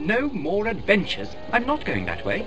No more adventures. I'm not going that way.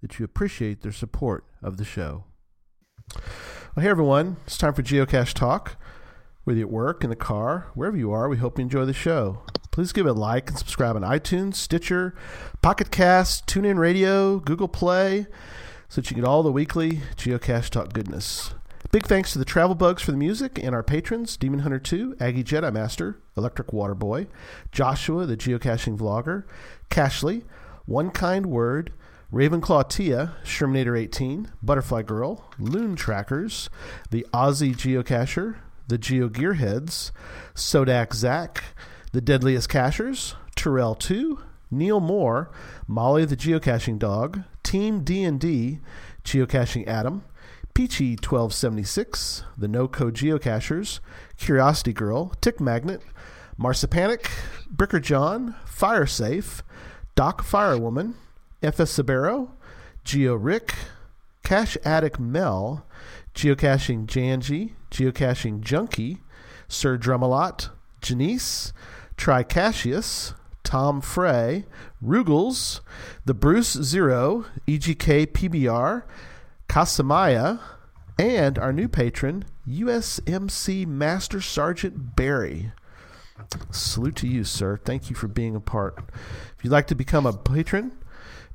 that you appreciate their support of the show. Well, hey everyone, it's time for Geocache Talk. Whether you're at work, in the car, wherever you are, we hope you enjoy the show. Please give it a like and subscribe on iTunes, Stitcher, Pocket Cast, TuneIn Radio, Google Play, so that you get all the weekly Geocache Talk goodness. Big thanks to the Travel Bugs for the music and our patrons Demon Hunter 2, Aggie Jedi Master, Electric Water Boy, Joshua, the geocaching vlogger, Cachly, One Kind Word, Ravenclaw Tia, Shermanator 18, Butterfly Girl, Loon Trackers, the Aussie Geocacher, the Geo Gearheads, Sodak Zach, the Deadliest Cachers, Terrell 2, Neil Moore, Molly the Geocaching Dog, Team D&D, Geocaching Adam, Peachy 1276, the No Code Geocachers, Curiosity Girl, Tick Magnet, Marsipanic, Bricker John, Firesafe, Doc Firewoman, FS Sabero, Geo Rick, Cache Addict Mel, Geocaching Janji, Geocaching Junkie, Sir Drumalot, Janice, Tricasius, Tom Frey, Rugels, the Bruce Zero, EGK PBR, Casamaya, and our new patron, USMC Master Sergeant Barry. Salute to you, sir. Thank you for being a part. If you'd like to become a patron,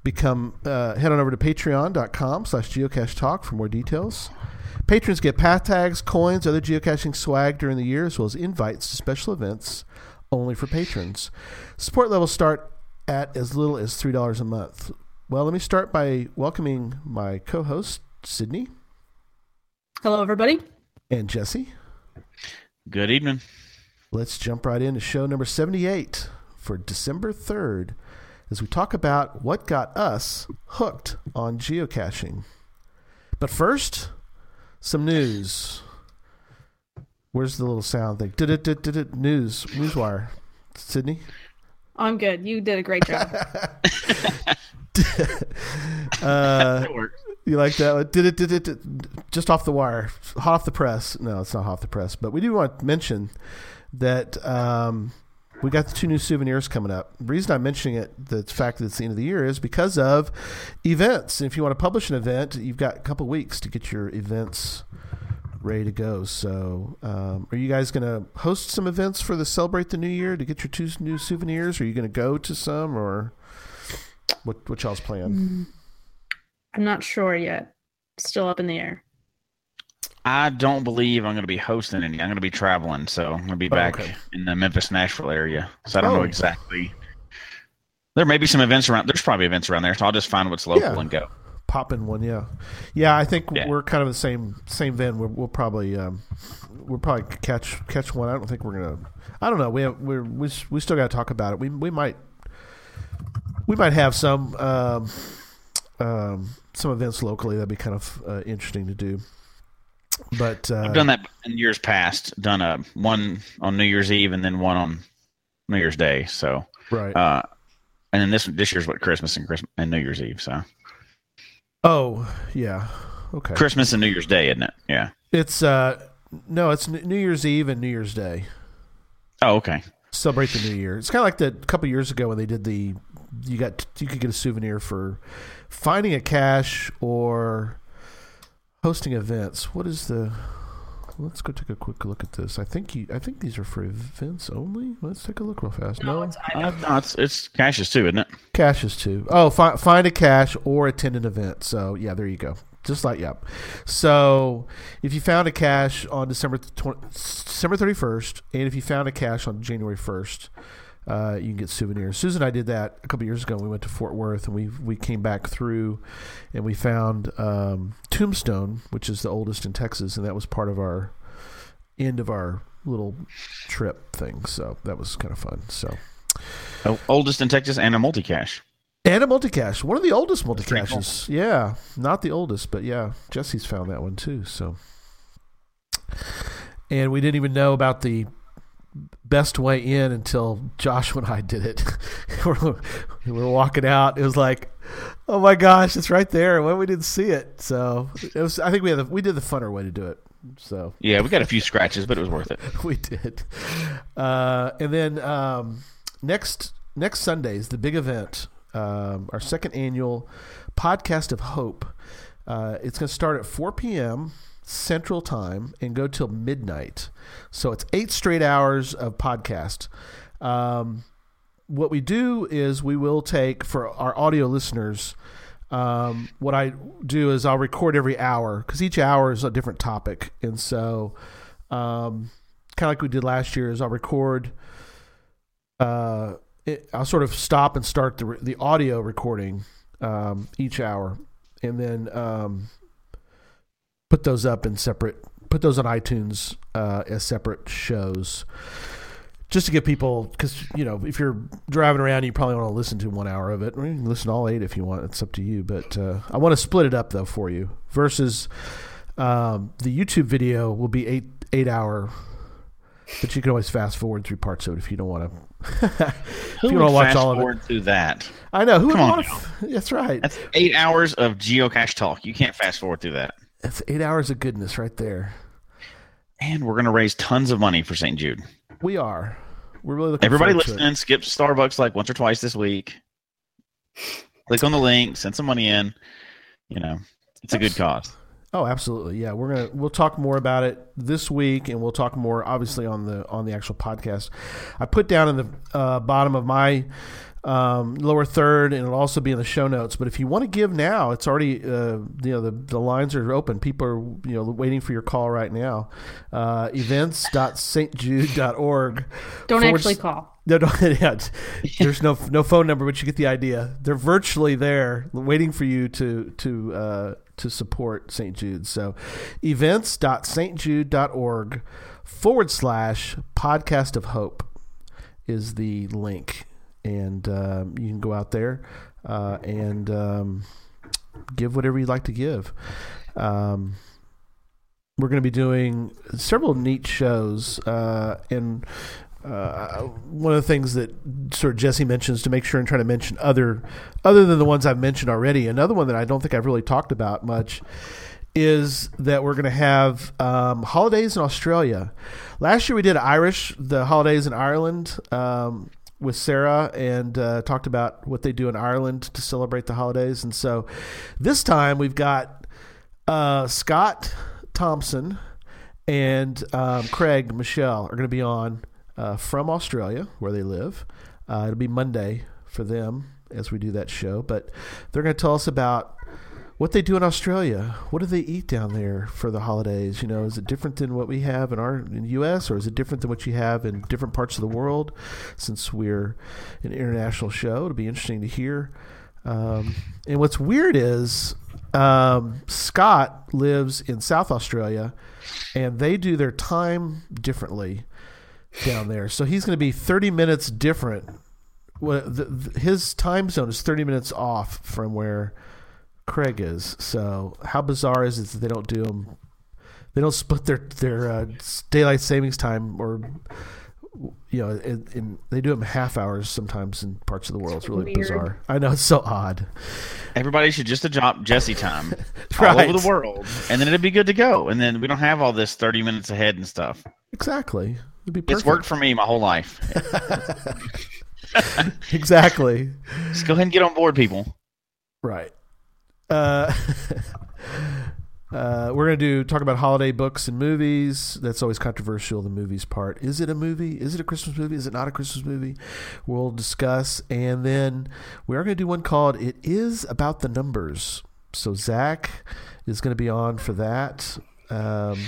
become uh, head on over to patreon.com slash geocache talk for more details. Patrons get path tags, coins, other geocaching swag during the year, as well as invites to special events only for patrons. Support levels start at as little as $3 a month. Well, let me start by welcoming my co host, Sydney Hello, everybody. and Jesse. Good evening. Let's jump right into show number 78 for December 3rd as we talk about what got us hooked on geocaching. But first, some news. Where's the little sound thing? Did it, did it, news, newswire. Sydney? I'm good. You did a great job. Uh, you like that? one? Did it, did it, did- just off the wire, hot off the press. No, it's not hot off the press, but we do want to mention that um, we got the two new souvenirs coming up. The reason I'm mentioning it, the fact that it's the end of the year, is because of events. And if you want to publish an event, you've got a couple weeks to get your events ready to go. So, um, are you guys going to host some events for the celebrate the new year to get your two new souvenirs? Are you going to go to some, or what? What y'all's plan? I'm not sure yet. Still up in the air. I don't believe I'm going to be hosting any. I'm going to be traveling, so I'm going to be Oh, back okay. in the Memphis, Nashville area. So I don't Oh. know exactly. There may be some events around. There's probably events around there, so I'll just find what's local Yeah. and go. pop in one. Yeah, yeah. I think Yeah. we're kind of the same same van. We're, we'll probably um, we'll probably catch catch one. I don't think we're gonna. I don't know. We have, we're we, we still got to talk about it. We we might we might have some um, um, some events locally that'd be kind of uh, interesting to do. But uh, I've done that in years past. Done a one on New Year's Eve and then one on New Year's Day. So, right. uh, and then this this year's what Christmas and Christmas and New Year's Eve. So oh yeah. Okay. Christmas and New Year's Day, isn't it? Yeah. It's uh no, it's New Year's Eve and New Year's Day. Oh, okay. celebrate the new year. It's kind of like the couple years ago when they did the you got you could get a souvenir for finding a cache or hosting events. What is the? Let's go take a quick look at this. I think you. I think these are for events only. Let's take a look real fast. No, it's Uh, no, it's it's caches too, isn't it? caches too. Oh, fi- find a cache or attend an event. So yeah, there you go. Just like yep. So if you found a cache on December 20, December thirty first, and if you found a cache on January first, uh, you can get souvenirs. Susan and I did that a couple years ago. We went to Fort Worth and we we came back through, and we found um, Tombstone, which is the oldest in Texas, and that was part of our end of our little trip thing. So that was kind of fun. So. Oh, oldest in Texas and a multi cache. And a multicache, one of the oldest multicaches. Yeah, not the oldest, but yeah, Jesse's found that one too. So, and we didn't even know about the best way in until Josh and I did it. we were walking out. It was like, oh my gosh, it's right there. Well, we didn't see it, so it was. I think we had the, we did the funner way to do it. So Yeah, we got a few scratches, but it was worth it. we did. Uh, and then um, next next Sunday is the big event, um, our second annual podcast of hope. Uh, it's going to start at 4 p.m. Central Time and go till midnight. So it's eight straight hours of podcast. Um, what we do is we will take for our audio listeners. Um, what I do is I'll record every hour because each hour is a different topic, and so um, kind of like we did last year is I'll record. Uh, it, I'll sort of stop and start the the audio recording um, each hour, and then um, put those up in separate. Put those on iTunes uh, as separate shows, just to give people because you know if you're driving around, you probably want to listen to one hour of it. Or you can listen to all eight if you want. It's up to you. But uh, I want to split it up though for you. Versus um, the YouTube video will be eight eight hour but you can always fast forward through parts of it if you don't want to. if you to watch fast all of it, forward through that? I know who would Come on want to. That's right. That's eight hours of geocache talk. You can't fast forward through that. That's eight hours of goodness right there. And we're gonna raise tons of money for St. Jude. We are. We're really looking. Everybody to listening, skip Starbucks like once or twice this week. Click on the link, send some money in. You know, it's a good cause. Oh, absolutely. Yeah, we're gonna we'll talk more about it this week, and we'll talk more obviously on the on the actual podcast. I put down in the uh, bottom of my um, lower third, and it'll also be in the show notes. But if you want to give now, it's already uh, you know the the lines are open. People are you know waiting for your call right now. Uh, events.stjude.org. Don't actually s- call. No, no, yeah. There's no no phone number, but you get the idea. They're virtually there, waiting for you to to uh, to support St. Jude. So, events.stjude.org forward slash podcast of hope is the link, and um, you can go out there uh, and um, give whatever you'd like to give. Um, we're going to be doing several neat shows, uh, and uh, one of the things that sort of Jesse mentions to make sure and try to mention other other than the ones I've mentioned already. Another one that I don't think I've really talked about much is that we're going to have um, holidays in Australia. Last year we did Irish, the holidays in Ireland. Um, with Sarah and uh, talked about what they do in Ireland to celebrate the holidays. And so this time we've got uh, Scott Thompson and um, Craig Michelle are going to be on uh, from Australia, where they live. Uh, it'll be Monday for them as we do that show, but they're going to tell us about what they do in Australia. What do they eat down there for the holidays? You know, is it different than what we have in our in U.S. or is it different than what you have in different parts of the world? Since we're an international show, it'll be interesting to hear. Um, and what's weird is um, Scott lives in South Australia, and they do their time differently down there. So he's going to be 30 minutes different. Well, the, the, his time zone is 30 minutes off from where Craig is. So how bizarre is it that they don't do them? They don't split their their uh, daylight savings time, or you know, in, in, they do them half hours sometimes in parts of the world. It's really Weird. bizarre. I know it's so odd. Everybody should just adopt Jesse time all Right. over the world, and then it'd be good to go. And then we don't have all this thirty minutes ahead and stuff. Exactly. It'd be perfect. It's worked for me my whole life. exactly. Just go ahead and get on board, people. Right. Uh, uh, we're gonna do talk about holiday books and movies. That's always controversial. The movies part. Is it a movie? Is it a Christmas movie? Is it not a Christmas movie? We'll discuss, and then we are gonna do one called "It Is About the Numbers." So Zach is gonna be on for that. Um,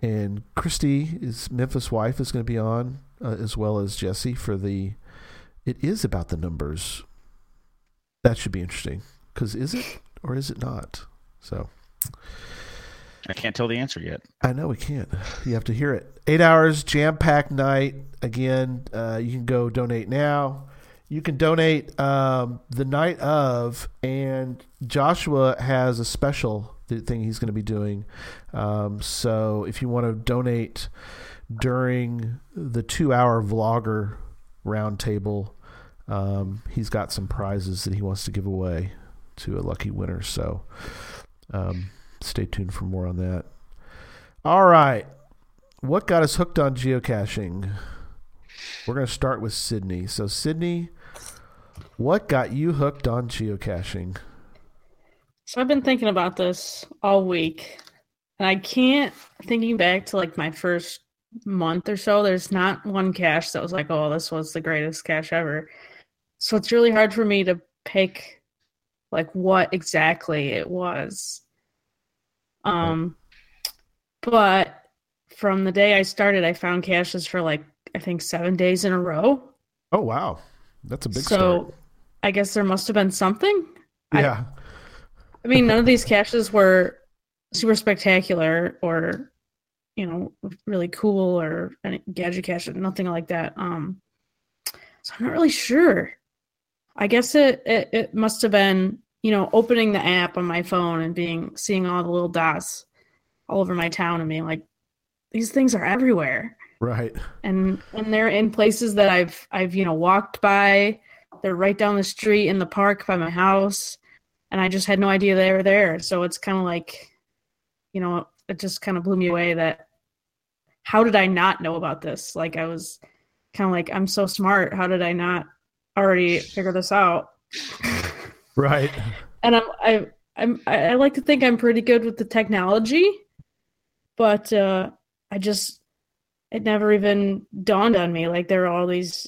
and Christy, his Memphis wife, is going to be on uh, as well as Jesse for the. It is about the numbers. That should be interesting because is it or is it not? So I can't tell the answer yet. I know we can't. You have to hear it. Eight hours, jam packed night. Again, uh, you can go donate now. You can donate um, the night of, and Joshua has a special thing he's going to be doing. Um, so if you want to donate during the two hour vlogger roundtable, um, he's got some prizes that he wants to give away to a lucky winner. So um, stay tuned for more on that. All right. What got us hooked on geocaching? We're going to start with Sydney. So, Sydney, what got you hooked on geocaching? So I've been thinking about this all week, and I can't thinking back to like my first month or so. There's not one cache that was like, "Oh, this was the greatest cache ever." So it's really hard for me to pick like what exactly it was. Um, but from the day I started, I found caches for like I think seven days in a row. Oh, wow. That's a big so start. I guess there must have been something. I- Yeah. I mean, none of these caches were super spectacular or, you know, really cool or any gadget cache, nothing like that. Um, so I'm not really sure. I guess it, it it must have been, you know, opening the app on my phone and being seeing all the little dots all over my town and being like, these things are everywhere Right. and and they're in places that I've I've you know walked by. They're right down the street in the park by my house, and I just had no idea they were there. So it's kind of like, you know, it just kind of blew me away that how did I not know about this? Like I was kind of like I'm so smart. How did I not already figure this out? Right. and I'm I I'm I I like to think I'm pretty good with the technology, but uh, I just it never even dawned on me. Like there are all these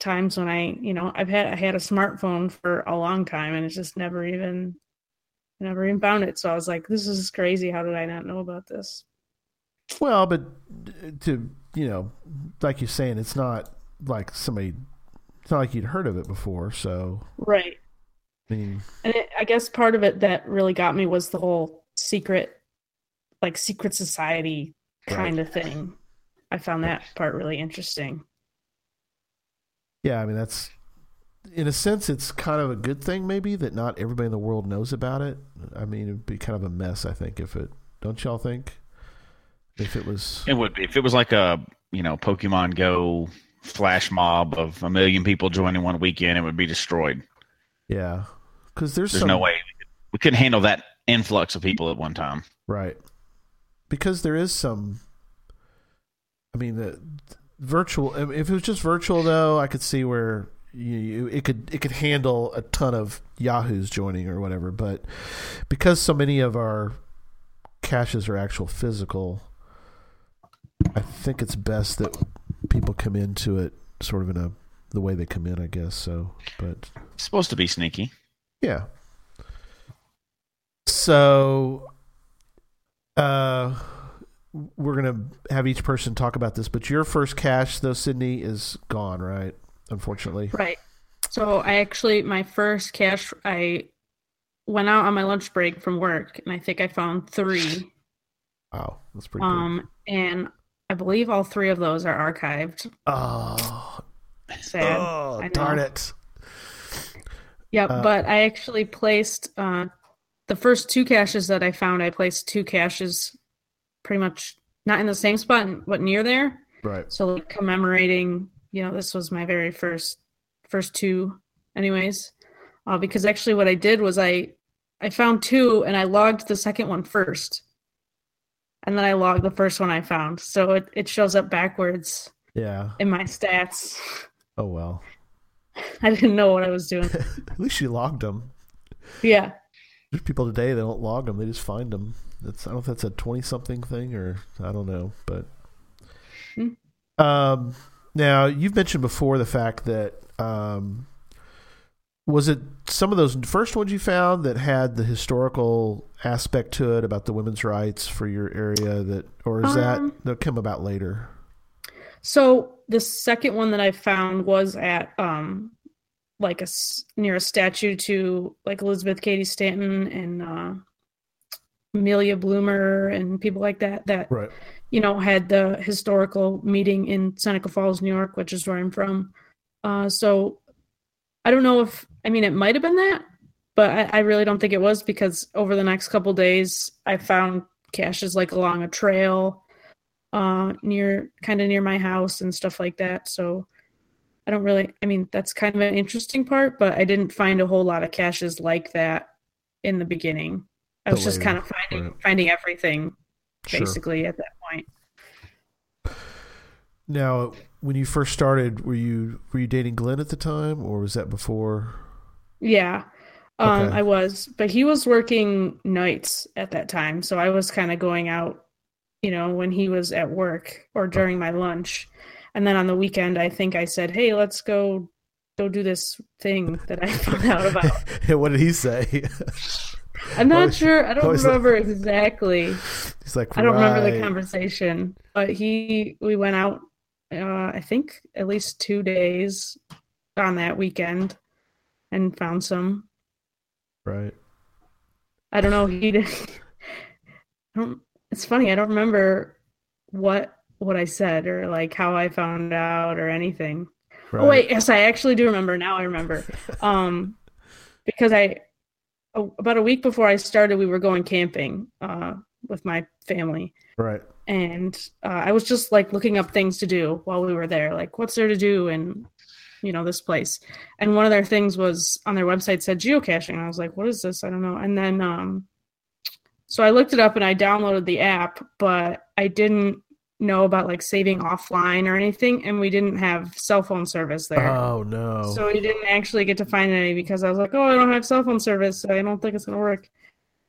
times when I, you know, I've had I had a smartphone for a long time and it's just never even I never even found it. So I was like, this is crazy. How did I not know about this? Well, but to, you know, like you're saying, it's not like somebody, it's not like you'd heard of it before. So, Right. I mean, And it, I guess part of it that really got me was the whole secret, like secret society kind of thing. I found that part really interesting. yeah, I mean, that's, in a sense, it's kind of a good thing, maybe, that not everybody in the world knows about it. I mean, it'd be kind of a mess, I think, if it, don't y'all think? If it was, It would be if it was like a you know Pokemon Go flash mob of a million people joining one weekend, it would be destroyed. yeah. Because there's, There's some, no way we couldn't handle that influx of people at one time. Right. Because there is some. I mean, the virtual. If it was just virtual, though, I could see where you, you it could it could handle a ton of yahoos joining or whatever. But because so many of our caches are actual physical, I think it's best that people come into it sort of in a the way they come in. I guess so. But It's supposed to be sneaky. yeah. So, uh, we're gonna have each person talk about this, but your first cache though, Sydney, is gone, right? Unfortunately. Right. So I actually my first cache I went out on my lunch break from work and I think I found three. Wow, that's pretty good. Um and I believe all three of those are archived. Oh, Sad. oh darn it! Yep, Uh, but I actually placed uh the first two caches that I found, I placed two caches pretty much not in the same spot but near there. Right. So like commemorating, you know, this was my very first first two anyways. Uh, because actually what I did was I I found two and I logged the second one first. And then I log the first one I found. So it, it shows up backwards Yeah. in my stats. Oh well. I didn't know what I was doing. At least you logged them. Yeah. There's people today they don't log them; they just find them. That's I don't know if that's a twenty something thing or I don't know, but Hmm. um, now you've mentioned before the fact that um, was it some of those first ones you found that had the historical aspect to it about the women's rights for your area that, or is Um, that that come about later? So the second one that I found was at um like a near a statue to like Elizabeth Cady Stanton and uh Amelia Bloomer and people like that that Right. you know had the historical meeting in Seneca Falls, New York, which is where I'm from. Uh so I don't know if I mean it might have been that, but I, I really don't think it was because over the next couple days I found caches like along a trail uh near kind of near my house and stuff like that so i don't really i mean that's kind of an interesting part but i didn't find a whole lot of caches like that in the beginning i was just kind of finding right. finding everything Sure. basically at that point Now, when you first started, were you were you dating Glenn at the time, or was that before? yeah um Okay. i was but he was working nights at that time so i was kind of going out you know when he was at work or during my lunch and then on the weekend i think i said hey let's go go do this thing that i found out about And what did he say? I'm not was- sure. I don't remember exactly. He's like, I don't remember the conversation, but he we went out. Uh, I think at least two days on that weekend, and found some. Right. I don't know. He did. I don't. It's funny. I don't remember what what I said or like how I found out or anything. Right. Oh wait, yes, I actually do remember. Now I remember. Um, because I about a week before I started, we were going camping uh with my family, Right. and uh, I was just like looking up things to do while we were there, like what's there to do in you know this place. And one of their things was on their website said geocaching. I was like, what is this? I don't know. And then um, so I looked it up and I downloaded the app, but I didn't know about like saving offline or anything, and we didn't have cell phone service there. Oh no. So we didn't actually get to find any because I was like, oh, I don't have cell phone service, so I don't think it's gonna work.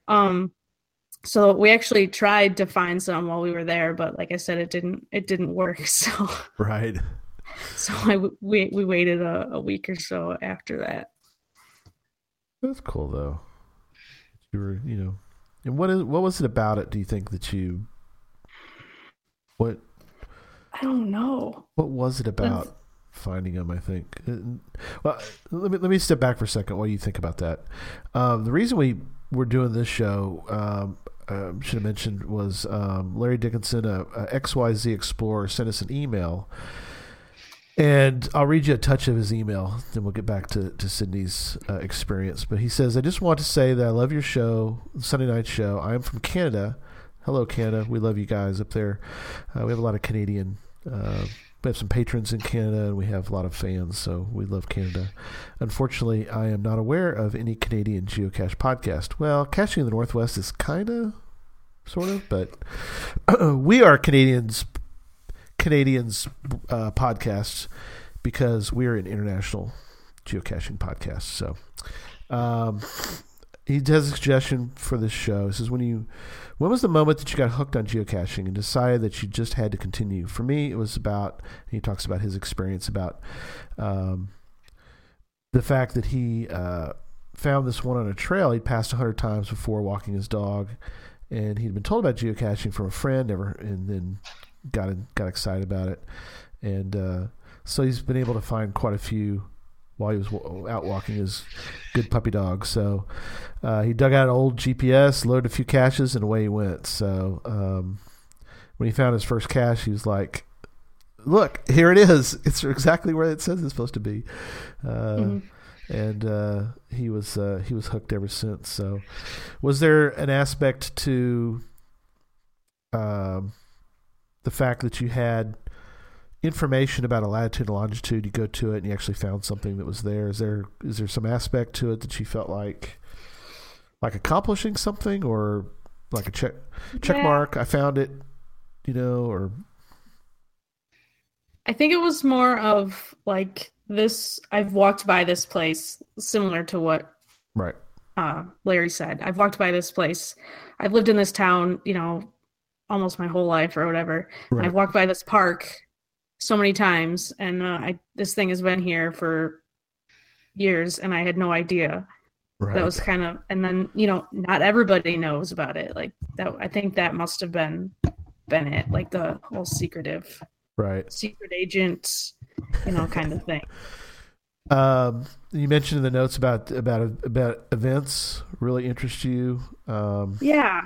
Um, so we actually tried to find some while we were there, but like I said, it didn't it didn't work. So right. so I we we waited a, a week or so after that. That's cool though. You were, you know, and what is what was it about it? Do you think that you what I don't know. what was it about finding them? I think. Uh, Well, let me let me step back for a second. What do you think about that? Um, the reason we were doing this show, um, uh, should have mentioned, was um, Larry Dickinson, a, a XYZ Explorer, sent us an email. And I'll read you a touch of his email, then we'll get back to, to Sydney's uh, experience. But he says, I just want to say that I love your show, Sunday Night Show. I am from Canada. Hello, Canada. We love you guys up there. Uh, we have a lot of Canadian, uh, we have some patrons in Canada, and we have a lot of fans, so we love Canada. Unfortunately, I am not aware of any Canadian geocache podcast. Well, Caching in the Northwest is kind of, sort of, but we are Canadians Canadians uh, podcasts because we're an international geocaching podcast. So, um, he does a suggestion for this show. He says, "When you, when was the moment that you got hooked on geocaching and decided that you just had to continue?" For me, it was about. He talks about his experience about um, the fact that he uh, found this one on a trail he'd passed a hundred times before walking his dog, and he'd been told about geocaching from a friend, never, and then got got excited about it, and uh, so he's been able to find quite a few while he was out walking his good puppy dog. So uh, he dug out an old GPS, loaded a few caches, and away he went. So um, when he found his first cache, he was like, "Look, here it is. It's exactly where it says it's supposed to be." Uh, Mhm. And uh, he was uh, he was hooked ever since. So, was there an aspect to um, the fact that you had information about a latitude and longitude, you go to it and you actually found something that was there. Is there is there some aspect to it that you felt like like accomplishing something or like a check check Yeah. mark? I found it, you know, or I think it was more of like this I've walked by this place similar to what Right. uh, Larry said. I've walked by this place. I've lived in this town, you know, almost my whole life or whatever. Right. I've walked by this park so many times, and uh, I this thing has been here for years, and I had no idea. Right. That was kind of, and then you know, not everybody knows about it. Like that, I think that must have been been it, like the whole secretive, right. secret agent, you know, kind of thing. Um, you mentioned in the notes about about about events really interest you. Um, Yeah.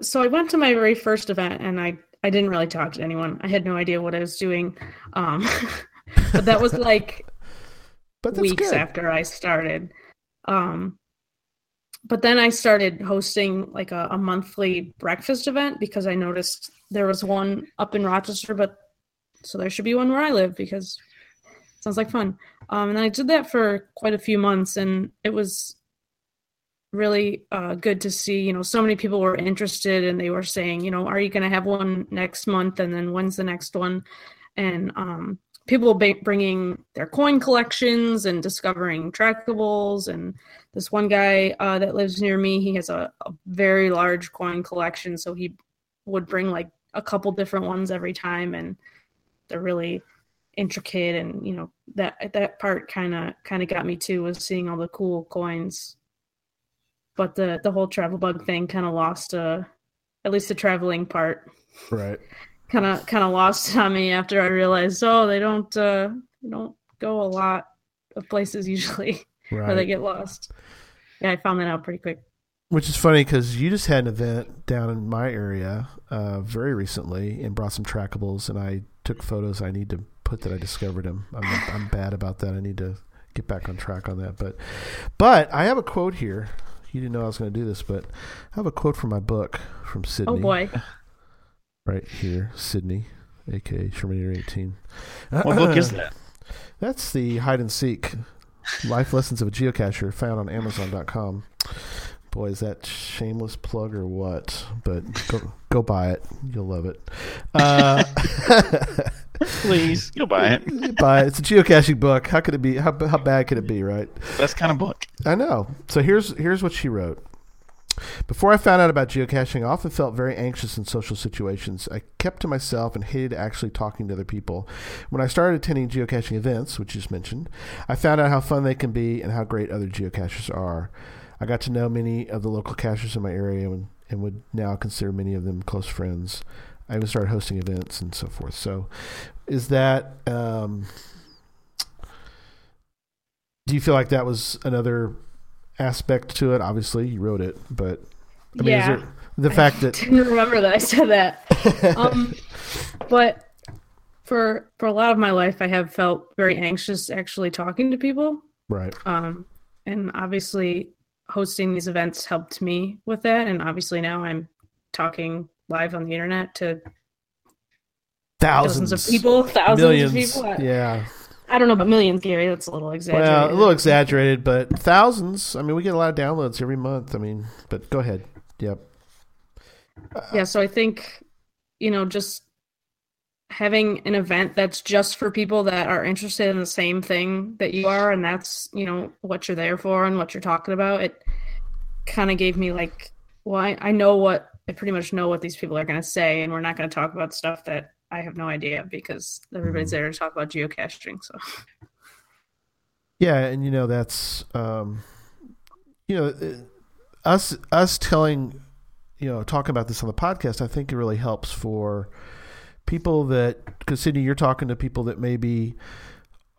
So I went to my very first event and I, I didn't really talk to anyone. I had no idea what I was doing. Um, but that was like but weeks good. after I started. Um, but then I started hosting like a, a monthly breakfast event because I noticed there was one up in Rochester, but so there should be one where I live because it sounds like fun. Um, and I did that for quite a few months, and it was really uh, good to see. You know, so many people were interested, and they were saying, you know, are you going to have one next month? And then when's the next one? And um, people bringing their coin collections and discovering trackables. And this one guy uh, that lives near me, he has a, a very large coin collection, so he would bring like a couple different ones every time, and they're really intricate and you know that that part kind of kind of got me too was seeing all the cool coins but the the whole travel bug thing kind of lost uh at least the traveling part Right. kind of kind of lost on me after i realized oh they don't uh they don't go a lot of places usually where they get lost yeah i found that out pretty quick Which is funny because you just had an event down in my area uh, very recently and brought some trackables, and I took photos. I need to put that I discovered them. I'm, I'm bad about that. I need to get back on track on that. But, but I have a quote here. You didn't know I was going to do this, but I have a quote from my book from Sydney. oh boy right here, Sydney, aka Shermanator 18. What book is that? That's the hide and seek life lessons of a geocacher found on Amazon.com. Boy, is that shameless plug or what? But go go buy it. You'll love it. Uh, Please, you'll buy it. buy it. It's a geocaching book. How could it be? How, how bad could it be? Right? Best kind of book. I know. So here's here's what she wrote. Before I found out about geocaching, I often felt very anxious in social situations. I kept to myself and hated actually talking to other people. When I started attending geocaching events, which you just mentioned, I found out how fun they can be and how great other geocachers are. I got to know many of the local cachers in my area and, and would now consider many of them close friends. I even started hosting events and so forth. So, is that um, do you feel like that was another aspect to it? Obviously, you wrote it, but I mean, Yeah. is there the fact that I didn't remember that I said that. um, but for for a lot of my life, I have felt very anxious actually talking to people. right, Um, and obviously, hosting these events helped me with that. And obviously, now I'm talking live on the internet to thousands of people, thousands millions, of people. I, yeah. I don't know about millions, Gary. That's a little exaggerated. Well, a little exaggerated, but thousands. I mean, we get a lot of downloads every month. I mean, but go ahead. Yep. yeah so i think you know just having an event that's just for people that are interested in the same thing that you are and that's you know what you're there for and what you're talking about it kind of gave me like well I, I know what i pretty much know what these people are going to say and we're not going to talk about stuff that i have no idea because everybody's there to talk about geocaching so Yeah, and you know that's um, you know uh, us us telling you know talking about this on the podcast. I think it really helps for people that because Sydney, you're talking to people that maybe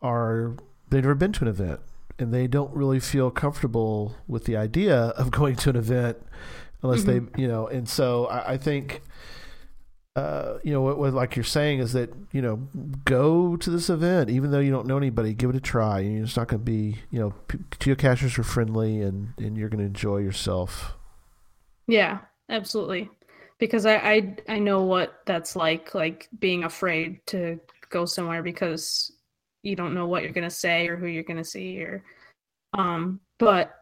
are they've never been to an event and they don't really feel comfortable with the idea of going to an event unless they you know. And so I, I think uh, you know, what, what like you're saying is that you know, go to this event, even though you don't know anybody, give it a try. You're just not going to be, you know, p- geocachers are friendly, and and you're going to enjoy yourself. Yeah, absolutely. Because I, I I know what that's like, like being afraid to go somewhere because you don't know what you're gonna say or who you're gonna see or um but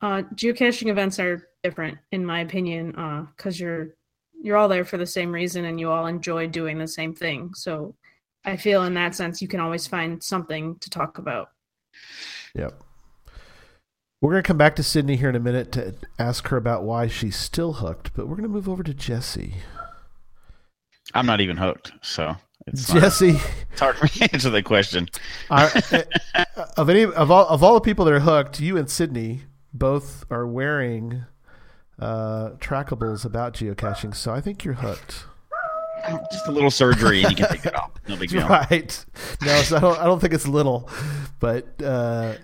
uh geocaching events are different in my opinion, uh, because you're you're all there for the same reason and you all enjoy doing the same thing. So I feel in that sense you can always find something to talk about. Yep. We're going to come back to Sydney here in a minute to ask her about why she's still hooked, but we're going to move over to Jesse. I'm not even hooked, so it's, not- Jesse, it's hard for me to answer that question. are, uh, of any of all of all the people that are hooked, you and Sydney both are wearing uh, trackables about geocaching, so I think you're hooked. Just a little surgery and you can take it off. No big deal. Right. No, so I don't. I don't think it's little, but uh,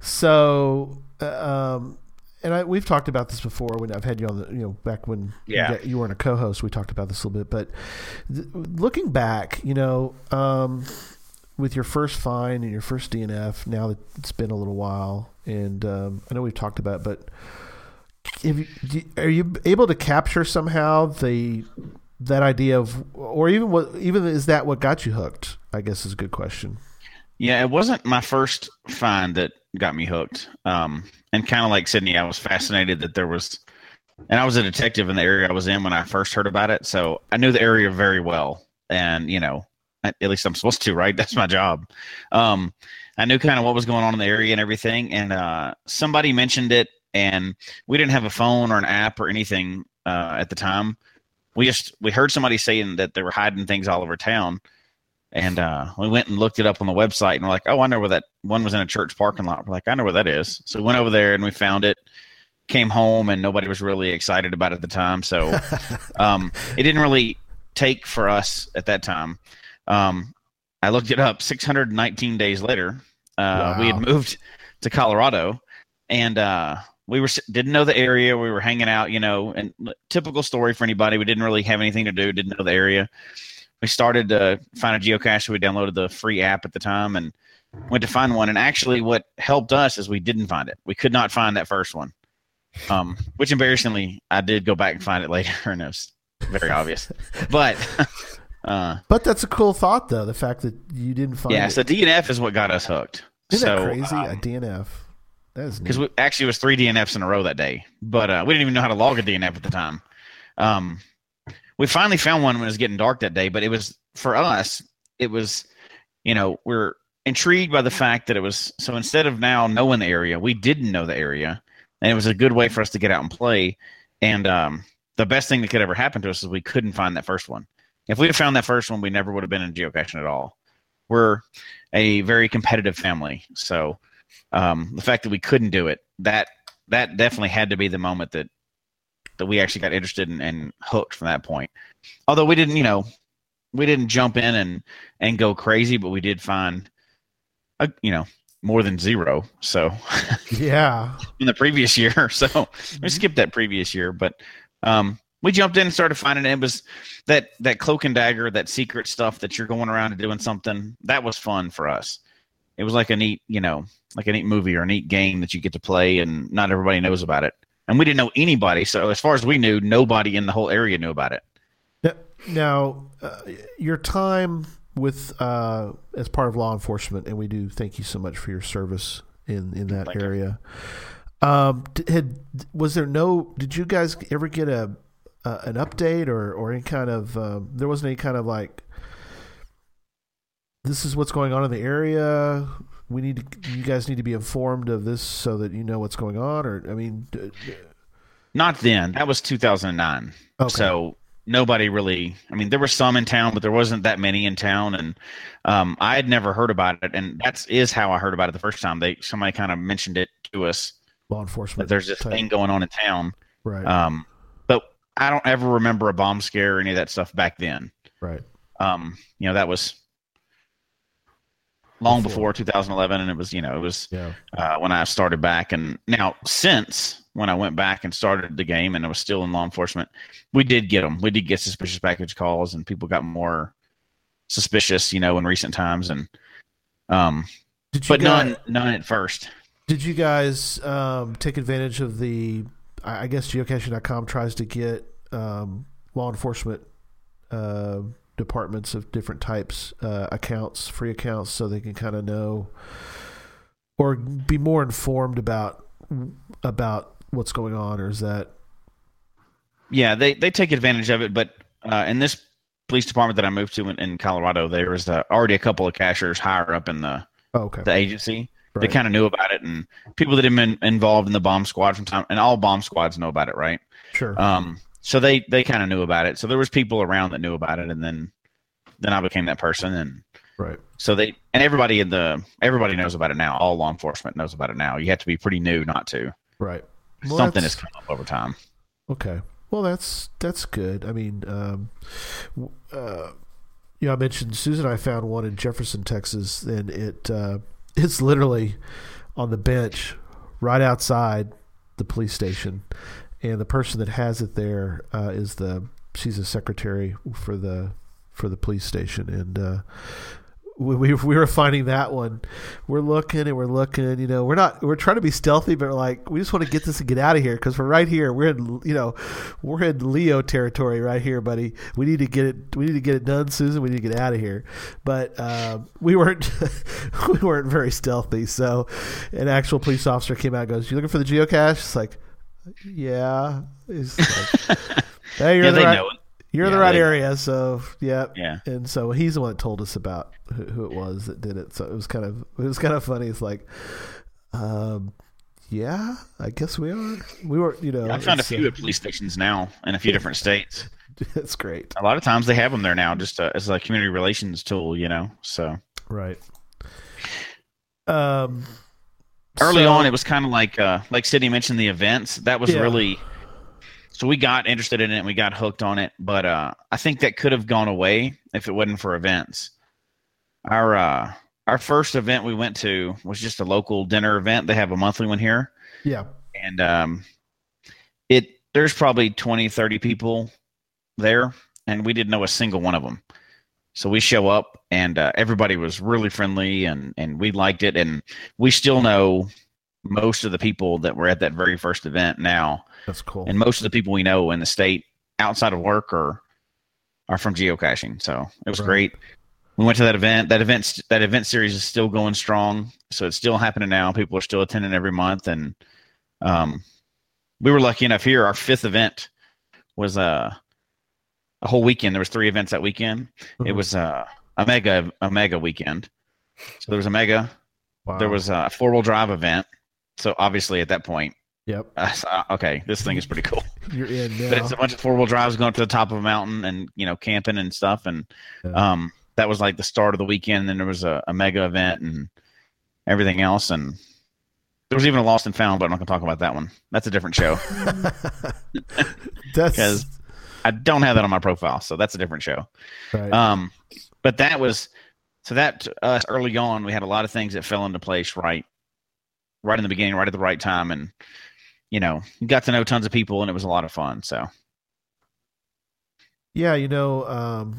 so uh, um, and I, we've talked about this before when I've had you on the you know back when Yeah. you, you weren't a co-host. We talked about this a little bit, but th- looking back, you know, um, with your first find and your first DNF, now that it's been a little while, and um, I know we've talked about, it, but. You, are you able to capture somehow the that idea of, or even what, even is that what got you hooked? I guess is a good question. Yeah, it wasn't my first find that got me hooked. Um, and kind of like Sydney, I was fascinated that there was, and I was a detective in the area I was in when I first heard about it, so I knew the area very well. And you know, at least I'm supposed to, right? That's my job. Um, I knew kind of what was going on in the area and everything. And uh, somebody mentioned it, and we didn't have a phone or an app or anything uh, at the time. We just we heard somebody saying that they were hiding things all over town. And uh, we went and looked it up on the website, and we're like, "Oh, I know where that one was in a church parking lot." We're like, "I know where that is." So we went over there and we found it. Came home, and nobody was really excited about it at the time. So um, it didn't really take for us at that time. Um, I looked it up. 619 days later, uh, we had moved to Colorado, and uh, we were didn't know the area. We were hanging out, you know, and typical story for anybody. We didn't really have anything to do. Didn't know the area. We started to find a geocache. We downloaded the free app at the time and went to find one. And actually, what helped us is we didn't find it. We could not find that first one. Um, which embarrassingly, I did go back and find it later, and it was very obvious. But uh, But that's a cool thought, though. The fact that you didn't find yeah, it. so DNF is what got us hooked. Isn't so, that crazy? um, a DNF. That is because we actually it was three DNFs in a row that day, but uh, we didn't even know how to log a DNF at the time. Um, we finally found one when it was getting dark that day, but it was for us. It was, you know, we're intrigued by the fact that it was so instead of now knowing the area, we didn't know the area, and it was a good way for us to get out and play. And um, the best thing that could ever happen to us is we couldn't find that first one. If we had found that first one, we never would have been in geocaching at all. We're a very competitive family, so um, the fact that we couldn't do it that that definitely had to be the moment that that we actually got interested in, and hooked from that point although we didn't you know we didn't jump in and and go crazy but we did find a, you know more than zero so yeah. in the previous year so we skipped that previous year but um we jumped in and started finding it. it was that that cloak and dagger that secret stuff that you're going around and doing something that was fun for us it was like a neat you know like a neat movie or a neat game that you get to play and not everybody knows about it and we didn't know anybody so as far as we knew nobody in the whole area knew about it Now, uh, your time with uh, as part of law enforcement, and we do thank you so much for your service in in that Thank area. Um, had was there no? Did you guys ever get a, a an update or or any kind of? Um, there wasn't any kind of like. This is what's going on in the area. We need to. You guys need to be informed of this so that you know what's going on. Or I mean, d- not then that was 2009 okay. so nobody really i mean there were some in town but there wasn't that many in town and um, i had never heard about it and that's is how i heard about it the first time they somebody kind of mentioned it to us law that enforcement. there's this type- thing going on in town Right. um, i don't ever remember a bomb scare or any of that stuff back then right. um, you know that was long Before. before 2011 and it was you know it was Yeah. uh, when I started back. And now, since when I went back and started the game and I was still in law enforcement, we did get them. We did get suspicious package calls, and people got more suspicious, you know, in recent times. And um, but guys- none, none at first. Did you guys um, take advantage of the? I I guess geocaching.com tries to get um, law enforcement uh, departments of different types uh, accounts, free accounts, so they can kind of know or be more informed about about what's going on. Or is that Yeah, they they take advantage of it, but uh, in this police department that I moved to in, in Colorado, there was uh, already a couple of cashiers higher up in the Oh, okay. the agency. They kind of knew about it, and people that have been involved in the bomb squad from time, and all bomb squads know about it, right? Sure. Um, so they they kind of knew about it. So there was people around that knew about it, and then then I became that person, and right. so they and everybody in the everybody knows about it now. All law enforcement knows about it now. You have to be pretty new not to. Right. Well, Something has come up over time. Okay. Well, that's that's good. I mean, um, uh, you know, I mentioned Susan. I found one in Jefferson, Texas, and it uh, it's literally on the bench right outside the police station, and the person that has it there uh, is the she's a secretary for the for the police station, and uh, we, we we were finding that one. We're looking and we're looking. You know, we're not we're trying to be stealthy, but we're like we just want to get this and get out of here because we're right here. We're in you know we're in Leo territory right here, buddy. We need to get it. We need to get it done, Susan. We need to get out of here. But uh, we weren't we weren't very stealthy. So an actual police officer came out and goes, "You looking for the geocache?" It's like, yeah. It's like, hey, you're Yeah, the right, you're in the right they- area. So yeah, Yeah. and so he's the one that told us about who, who it was that did it. So it was kind of it was kind of funny. It's like, um, yeah, I guess we are. We were, you know, I found a few uh, at police stations now in a few different states. it's great, A lot of times they have them there now, just uh, as a community relations tool, you know. So right? Um, early so- on, it was kind of like uh, like Sydney mentioned the events. That was Yeah. really so we got interested in it. and We got hooked on it, but uh, I think that could have gone away if it wasn't for events. Our uh, our first event we went to was just a local dinner event. They have a monthly one here. yeah, and um, it there's probably 20 30 people there and we didn't know a single one of them so we show up and uh, everybody was really friendly and and we liked it and we still know most of the people that were at that very first event now. That's cool. and most of the people we know in the state outside of work are are from geocaching. So it was Right. great. We went to that event. That event that event series is still going strong. So it's still happening now. People are still attending every month. And um we were lucky enough here. Our fifth event was uh, a whole weekend. There was three events that weekend. It Mhm. was uh, a mega a mega weekend. So there was a mega. Wow. there was a four-wheel drive event so obviously at that point Yep, saw, okay this thing is pretty cool you're in now. but it's a bunch of four wheel drives going up to the top of a mountain and you know camping and stuff and Yeah. um that was like the start of the weekend and then there was a, a mega event and everything else and there was even a lost and found but i'm not going to talk about that one that's a different show that's 'Cause- i don't have that on my profile so that's a different show right. um but that was so that us early on we had a lot of things that fell into place right right in the beginning right at the right time and you know got to know tons of people and it was a lot of fun so Yeah, you know,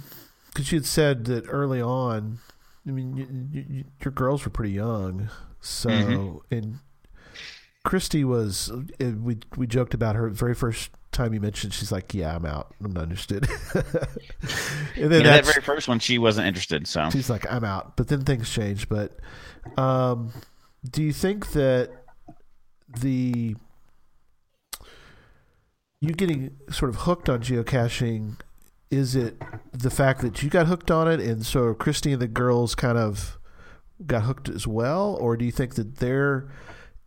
because you had said that early on. I mean, you, you, you, your girls were pretty young, so Mhm. and Christy was. uh, We we joked about her very first time you mentioned. She's like, "Yeah, I'm out. I'm not interested." and then yeah, that very first one she wasn't interested so she's like, "I'm out." But then things changed. But um, do you think that the you getting sort of hooked on geocaching is it the fact that you got hooked on it and so Christy and the girls kind of got hooked as well? Or do you think that their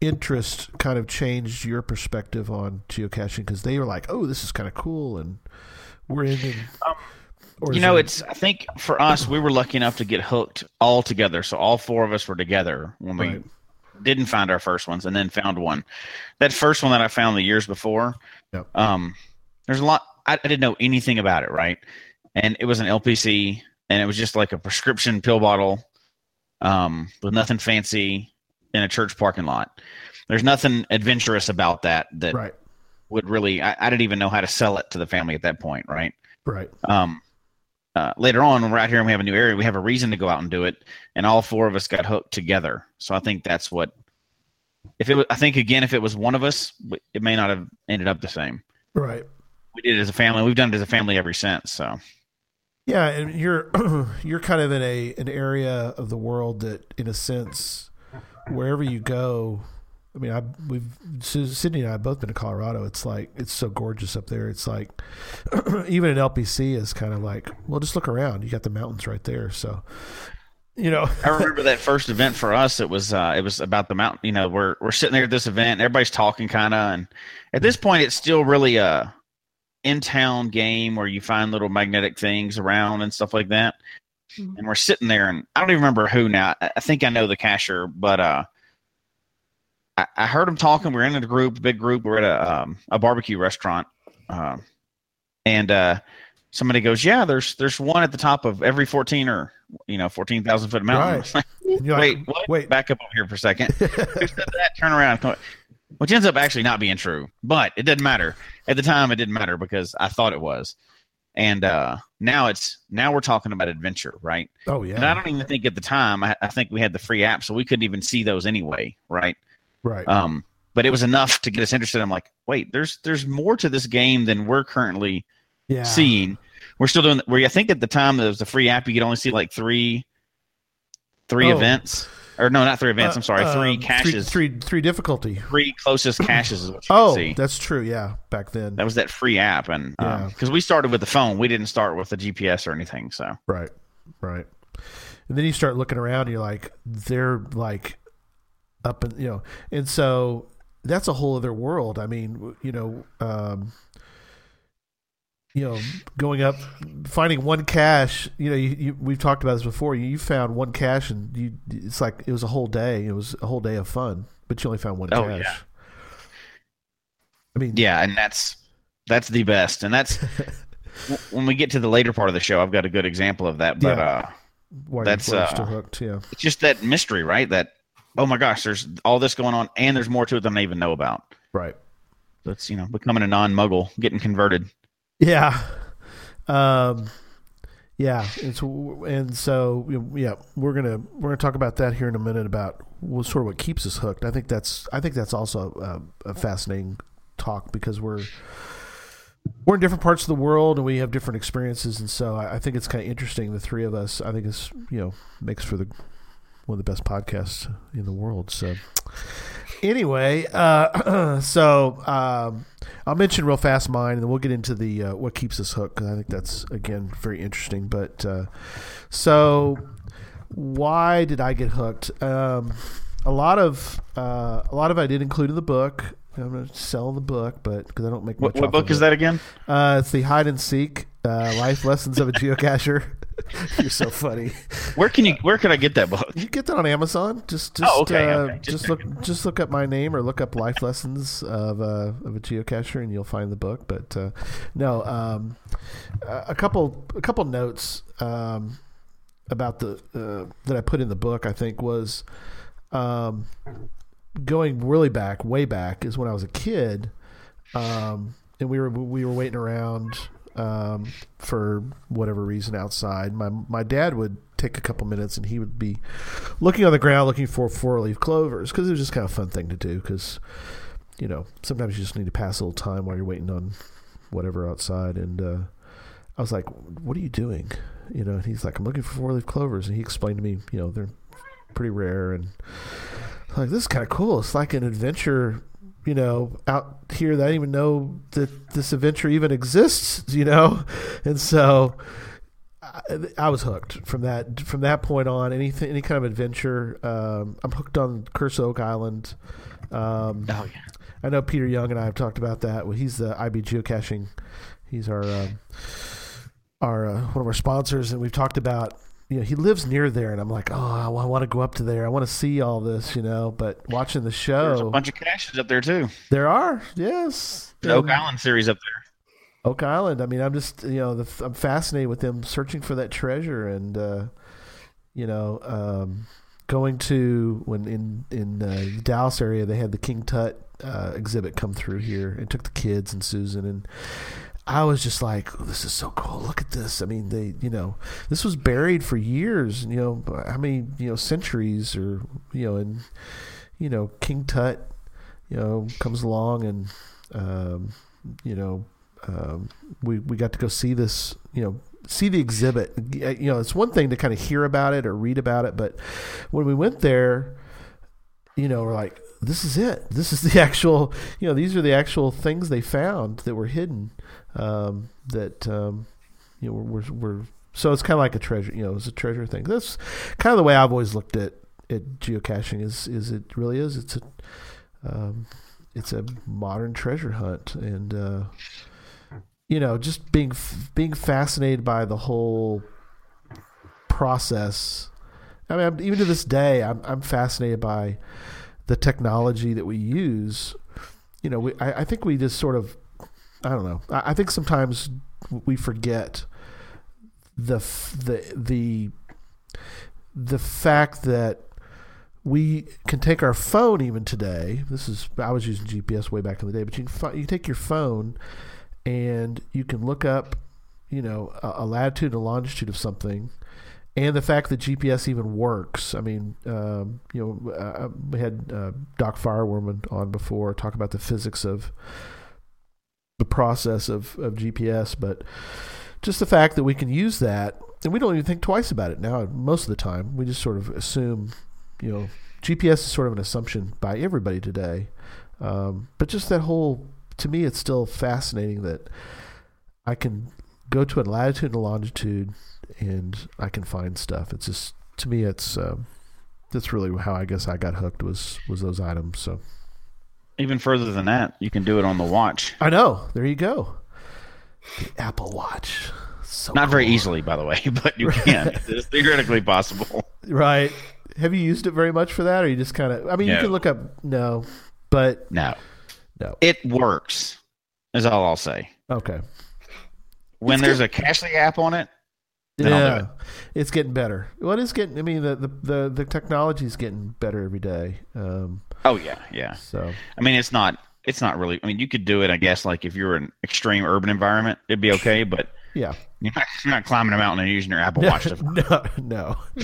interest kind of changed your perspective on geocaching? Because they were like oh this is kind of cool and we're in and, or Um, you know it- it's i think for us we were lucky enough to get hooked all together. So all four of us were together when we Right. Didn't find our first ones and then found one. That first one that i found the years before Yep. um there's a lot I, I didn't know anything about it right? And it was an lpc and it was just like a prescription pill bottle um with nothing fancy in a church parking lot. There's nothing adventurous about that that right. would really I, I didn't even know how to sell it to the family at that point right? Right. Um, uh, later on when we're out here and we have a new area, we have a reason to go out and do it, and all four of us got hooked together. So I think that's what. If it was, I think again, if it was one of us, it may not have ended up the same. right We did it as a family. We've done it as a family ever since. So Yeah, and you're you're kind of in a an area of the world that, in a sense, wherever you go, I mean, I we've Sydney and I have both been to Colorado. It's like it's so gorgeous up there. It's like even in LPC is kind of like, well, just look around. You got the mountains right there. So, you know, I remember that first event for us. It was uh, it was about the mountain. You know, we're we're sitting there at this event, and everybody's talking kind of, and at this point, it's still really a in town game where you find little magnetic things around and stuff like that. Mhm. And we're sitting there, and I don't even remember who now. I I think I know the cashier, but uh, I, I heard him talking. We are in a group, big group. We're at a um, a barbecue restaurant, uh, and uh, somebody goes, "Yeah, there's there's one at the top of every fourteen or you know fourteen thousand foot mountain." Right. Wait, like, what? wait. Back up over here for a second. Who said that? Turn around. Which ends up actually not being true, but it didn't matter. At the time, it didn't matter because I thought it was. And uh, now it's now we're talking about adventure, right? oh yeah, And I don't even think at the time I, I think we had the free app, so we couldn't even see those anyway, right? Right. Um, but it was enough to get us interested. I'm like, wait, there's there's more to this game than we're currently yeah. seeing. We're still doing. Where I think at the time there was the free app, you could only see like three, three Oh. events, or no, not three events. Uh, I'm sorry, three um, caches, three, Three, three difficulty. closest caches is what you Oh, see. that's true. Yeah, back then. That was that free app, and Yeah. because we started with the phone, we didn't start with the GPS or anything. So Right, right. And then you start looking around, and you're like, they're like up and you know, and so that's a whole other world. I mean, you know, um, you know, going up, finding one cache. You know, you, you, we've talked about this before. You, found one cache, and you, it's like it was a whole day. It was a whole day of fun, but you only found one Oh, cache. yeah. I mean, yeah, and that's that's the best, and that's when we get to the later part of the show. I've got a good example of that, but Yeah. uh, why that's, uh, hooked. Yeah, it's just that mystery, right? That oh my gosh, there's all this going on, and there's more to it than I even know about. right. That's you know becoming a non-muggle, getting converted. Yeah. Um yeah, it's and so yeah, we're gonna we're gonna talk about that here in a minute about what sort of what keeps us hooked. I think that's I think that's also a, a fascinating talk because we're we're in different parts of the world and we have different experiences, and so I, I think it's kind of interesting. The three of us, I think, it's you know makes for the one of the best podcasts in the world. So anyway, uh, so um, I'll mention real fast mine, and then we'll get into the uh, what keeps us hooked because I think that's again very interesting. But uh, so why did I get hooked? Um, a lot of uh, a lot of I did include in the book. I'm going to sell the book, but because I don't make What, much what off book is it. that again? Uh, it's the hide and seek uh, life lessons of a geocacher. You're so funny. Where can you? Where can I get that book? You get that on Amazon. Just, just, Oh, okay, uh, okay. just, Just look, just look up my name or look up life lessons of uh, of a geocacher, and you'll find the book. But uh, no, um, a a couple, a couple notes um, about the uh, that I put in the book. I think was um, going really back, way back, is when I was a kid, um, and we were we were waiting around um, for whatever reason outside. My my dad would take a couple minutes and he would be looking on the ground looking for four leaf clovers because it was just kind of fun thing to do because you know sometimes you just need to pass a little time while you're waiting on whatever outside. And uh, I was like what are you doing? You know and he's like I'm looking for four leaf clovers. And he explained to me you know they're pretty rare and like this is kind of cool. It's like an adventure you know out here that I didn't even know that this adventure even exists you know and so I, I was hooked from that from that point on. Anything, any kind of adventure. Um, I'm hooked on Curse Oak Island. Um, Oh yeah. I know Peter Young and I have talked about that. Well, he's the IB geocaching. He's our um, our uh, one of our sponsors, and we've talked about. You know, he lives near there, and I'm like, oh, I want to go up to there. I want to see all this, you know. But watching the There's a bunch of caches up there too. there are yes, The Oak Island series up there. Oak Island. I mean, I'm just you know the, I'm fascinated with them searching for that treasure and uh, you know um, going to when in in uh, the Dallas area they had the King Tut uh, exhibit come through here and took the kids and Susan and I was just like oh, this is so cool look at this I mean they you know this was buried for years you know how many you know centuries or you know and you know King Tut you know comes along and um, you know um, we we got to go see this, you know, see the exhibit. You know, it's one thing to kind of hear about it or read about it, but when we went there, you know, we're like, this is it. This is the actual, you know, these are the actual things they found that were hidden. Um, that um, you know were, were, so it's kind of like a treasure. You know, it's a treasure thing. That's kind of the way I've always looked at at geocaching. Is is it really is? It's a um, it's a modern treasure hunt, and uh, you know, just being being fascinated by the whole process. I mean, I'm, even to this day, I'm I'm fascinated by the technology that we use. You know, we, I, I think we just sort of, I don't know. I, I think sometimes we forget the the the the fact that we can take our phone even today. This is I was using GPS way back in the day, but you can you take your phone and you can look up, you know, a, a latitude and longitude of something, and the fact that GPS even works. I mean, um, you know, uh, we had uh, Doc Fireworman on before talk about the physics of the process of, of GPS, but just the fact that we can use that and we don't even think twice about it now most of the time. We just sort of assume you know gps is sort of an assumption by everybody today. Um, but just that whole to me it's still fascinating that i can go to a latitude and longitude and i can find stuff. It's just to me it's um, that's really how i guess i got hooked was was those items so even further than that you can do it on the watch i know there you go the Apple Watch. So Not very easily, by the way, but you can. it's theoretically possible. Right. Have you used it very much for that, or you just kind of? I mean, you can look up. No, but No, no. it works. Is all I'll say. Okay. When It's there's a Cachly app on it, Yeah, it's getting better. Well, it is getting. I mean, the the the, the technology is getting better every day. Um, oh yeah, yeah. so I mean, it's not. It's not really. I mean, you could do it, I guess, like if you're in an extreme urban environment, it'd be okay. But yeah. you're not, you're not climbing a mountain and using your Apple Watch no, no.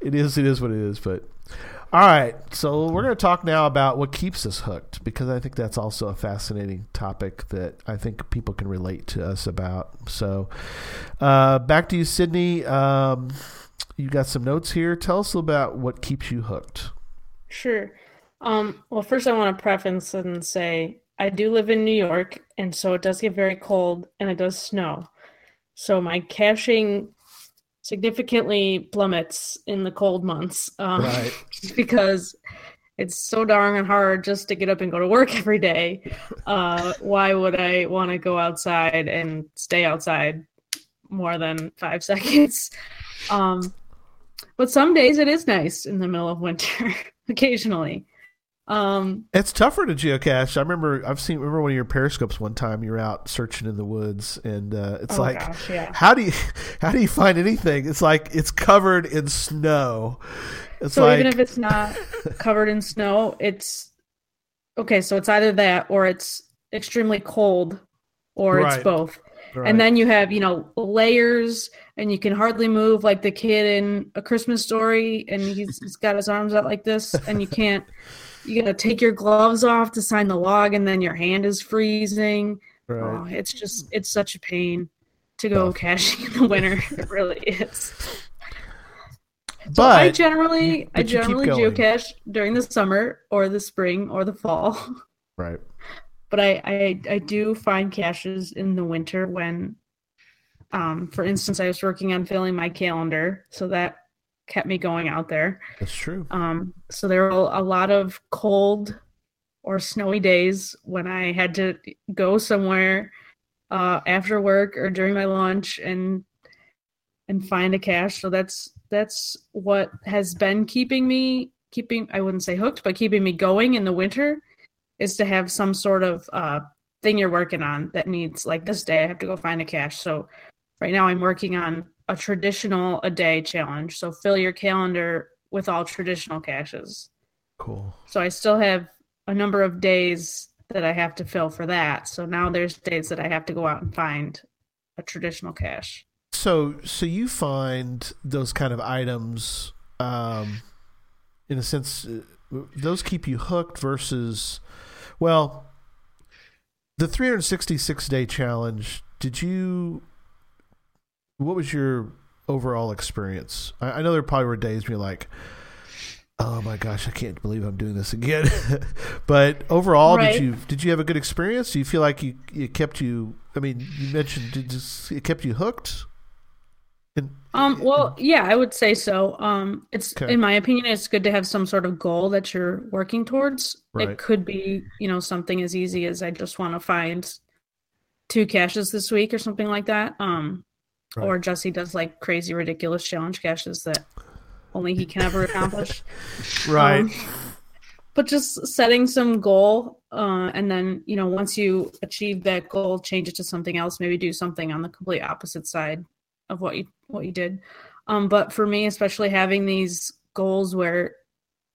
it is. It is what it is. But all right. So we're going to talk now about what keeps us hooked because I think that's also a fascinating topic that I think people can relate to us about. So uh, back to you, Sydney. Um, you got some notes here. Tell us about what keeps you hooked. Sure. Um, well, first I want to preface and say I do live in New York, and so it does get very cold and it does snow. So my caching significantly plummets in the cold months, um, Right. just because it's so darn hard just to get up and go to work every day. Uh, why would I want to go outside and stay outside more than five seconds? Um, but some days it is nice in the middle of winter, occasionally. Um, It's tougher to geocache. I remember I've seen remember one of your periscopes one time. You're out searching in the woods, and uh, it's Oh, like, gosh, yeah. how do you how do you find anything? It's like it's covered in snow. It's so like even if it's not covered in snow, it's okay. So it's either that or it's extremely cold, or Right. it's both. right. And then you have, you know, layers, and you can hardly move like the kid in A Christmas Story, and he's, he's got his arms out like this, and you can't. You gotta take your gloves off to sign the log, and then your hand is freezing. right. Oh, it's just it's such a pain to go Tough. caching in the winter. it really is. So but I generally I but you generally geocache during the summer or the spring or the fall. right. But I, I I do find caches in the winter when um for instance I was working on filling my calendar, so that kept me going out there. That's true. Um so there were a lot of cold or snowy days when I had to go somewhere uh after work or during my lunch and and find a cache. So that's that's what has been keeping me keeping I wouldn't say hooked, but keeping me going in the winter is to have some sort of uh thing you're working on that needs like this day I have to go find a cache. So right now I'm working on a traditional a day challenge. So fill your calendar with all traditional caches. Cool. So I still have a number of days that I have to fill for that. So now there's days that I have to go out and find a traditional cache. So so you find those kind of items, um, in a sense, uh, those keep you hooked versus, well, the 366 day challenge. Did you? What was your overall experience? I, I know there probably were days where you're like, oh my gosh, I can't believe I'm doing this again. but overall, Right. did you did you have a good experience? Do you feel like you it kept you? I mean, you mentioned did this, it kept you hooked. And, Um, well, yeah, I would say so. Um, it's Okay. in my opinion, it's good to have some sort of goal that you're working towards. Right. It could be, you know, something as easy as I just want to find two caches this week or something like that. Um, Right. or Jesse does like crazy, ridiculous challenge caches that only he can ever accomplish. right. Um, but just setting some goal, uh, and then you know, once you achieve that goal, change it to something else. Maybe do something on the complete opposite side of what you what you did. Um, but for me, especially having these goals where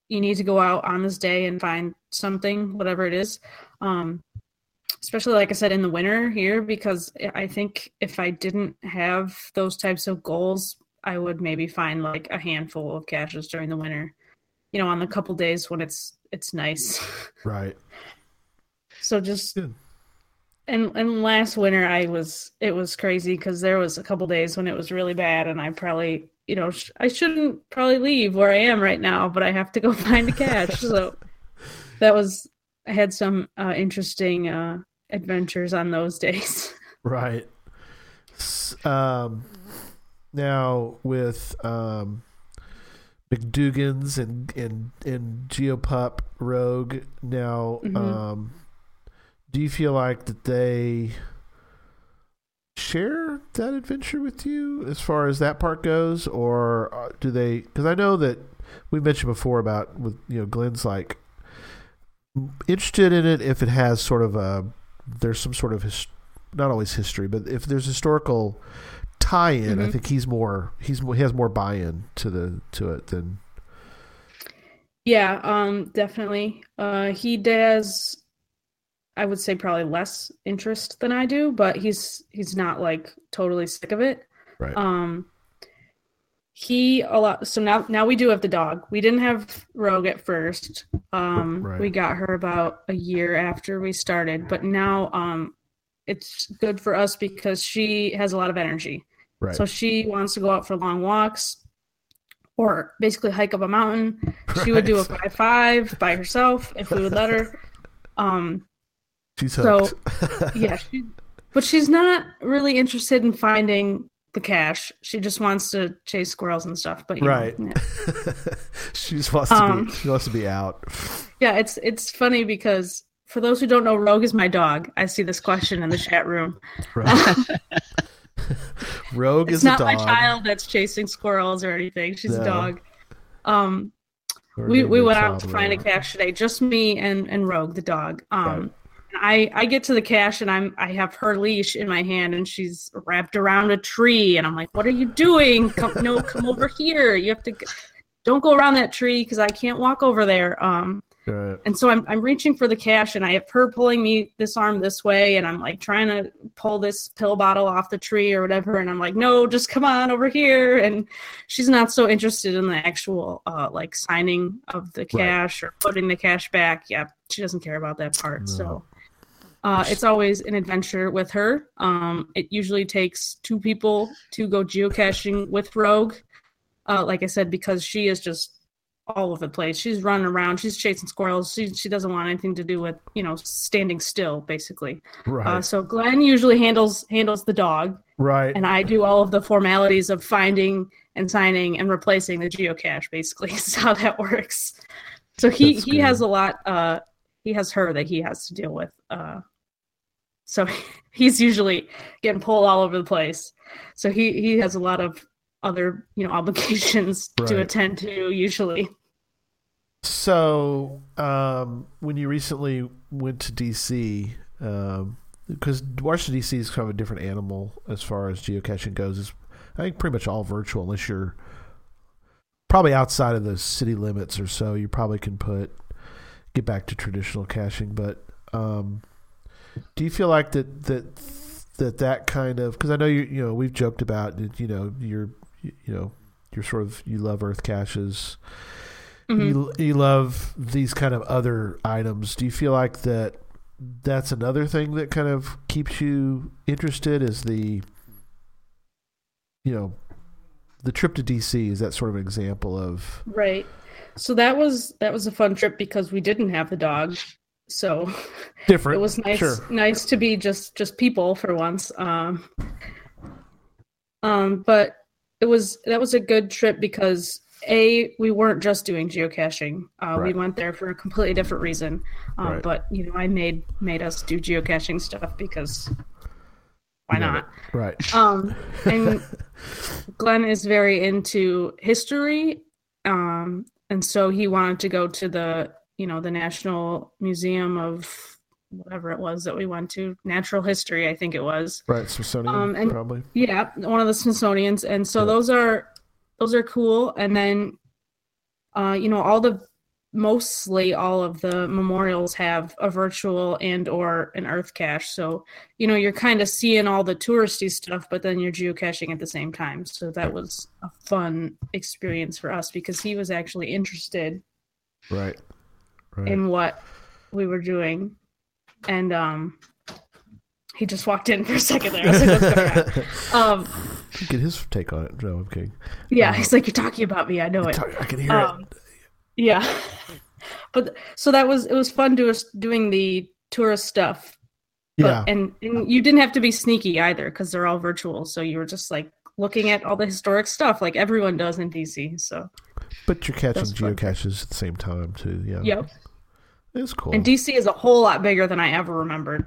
you need to go out on this day and find something, whatever it is. Um, especially like I said in the winter here, because I think if I didn't have those types of goals, I would maybe find like a handful of caches during the winter. You know, on the couple days when it's it's nice. right. So just Good. and and last winter I was it was crazy because there was a couple days when it was really bad and I probably you know sh- I shouldn't probably leave where I am right now but I have to go find a catch so that was I had some uh, interesting uh, adventures on those days. Right. Um, now with um, McDougan's and and and Geopup Rogue. Now, Mhm. um, do you feel like that they share that adventure with you as far as that part goes, or uh, do they? Because I know that we mentioned before about with you know Glenn's like interested in it if it has sort of a there's some sort of his, not always history, but if there's historical tie-in, I Mhm. think he's more he's more- he has more buy-in to the to it than Yeah, um, definitely. Uh, he does, I would say probably less interest than I do, but he's he's not like totally sick of it. right. Um, he a lot. So now now we do have the dog. We didn't have Rogue at first. Um, Right. we got her about a year after we started, but now um, it's good for us because she has a lot of energy. right. So she wants to go out for long walks or basically hike up a mountain. She would do a five five by herself if we would let her. Um, She's so, yeah, she, but she's not really interested in finding the cache. She just wants to chase squirrels and stuff. But you know, right. yeah. she just wants to Um, be she wants to be out. Yeah, it's it's funny because for those who don't know, Rogue is my dog. I see this question in the chat room. Right. Rogue It's is a not dog. my child that's chasing squirrels or anything. She's No. a dog. Um, Or we we went out to find a cache today, just me and and Rogue the dog. Um, Right. I I get to the cache and I'm I have her leash in my hand and she's wrapped around a tree and I'm like, what are you doing? Come, no, come over here. You have to. Don't go around that tree because I can't walk over there. Um, Right. and so I'm I'm reaching for the cache and I have her pulling me this arm this way and I'm like trying to pull this pill bottle off the tree or whatever and I'm like no just come on over here and she's not so interested in the actual uh like signing of the cache or putting the cache back yeah she doesn't care about that part No. so uh, it's always an adventure with her. Um, it usually takes two people to go geocaching with Rogue. Uh, like I said, because she is just all over the place. She's running around. She's chasing squirrels. She she doesn't want anything to do with you know standing still, basically. Right. Uh, so Glenn usually handles handles the dog, right. and I do all of the formalities of finding and signing and replacing the geocache. Basically, is how that works. So he That's he good. has a lot. Uh, he has her that he has to deal with. Uh, so he's usually getting pulled all over the place. So he he has a lot of other you know obligations to attend to usually. So, um, when you recently went to DC, um, because Washington DC is kind of a different animal as far as geocaching goes. It's I think pretty much all virtual, unless you're probably outside of the city limits or so. You probably can put get back to traditional caching. But um, do you feel like that that that that kind of because I know you you know we've joked about you know you're you know you're sort of you love Earth caches Mhm. you you love these kind of other items. Do you feel like that that's another thing that kind of keeps you interested? Is the you know the trip to DC is that sort of an example of Right. So that was that was a fun trip because we didn't have the dog. So Different. it was nice Sure. nice to be just just people for once. Um um but it was that was a good trip because a we weren't just doing geocaching. Uh, We went there for a completely different reason. Um, Right. But you know, I made made us do geocaching stuff because why not? Right. Um, and Glenn is very into history, um, and so he wanted to go to the, you know, the National Museum of whatever it was that we went to, natural history, I think it was. Right. Smithsonian, Um, and- probably. Yeah, one of the Smithsonian's, and so Yeah. those are those are cool. And then, uh, you know, all the mostly all of the memorials have a virtual and or an earth cache. So you know, you're kind of seeing all the touristy stuff, but then you're geocaching at the same time. So that was a fun experience for us because he was actually interested Right. Right. in what we were doing, and um. He just walked in for a second there. I was like, "What's going on?" Um, Get his take on it. No, I'm kidding. Yeah, Uh, he's like, You're talking about me, I know it. I can hear Um, yeah. But so that was it was fun to us doing the tourist stuff. But, Yeah. and, and you didn't have to be sneaky either because they're all virtual. So you were just like looking at all the historic stuff like everyone does in DC. So But you're catching geocaches at the same time too. Yeah. yep. It's cool. And DC is a whole lot bigger than I ever remembered.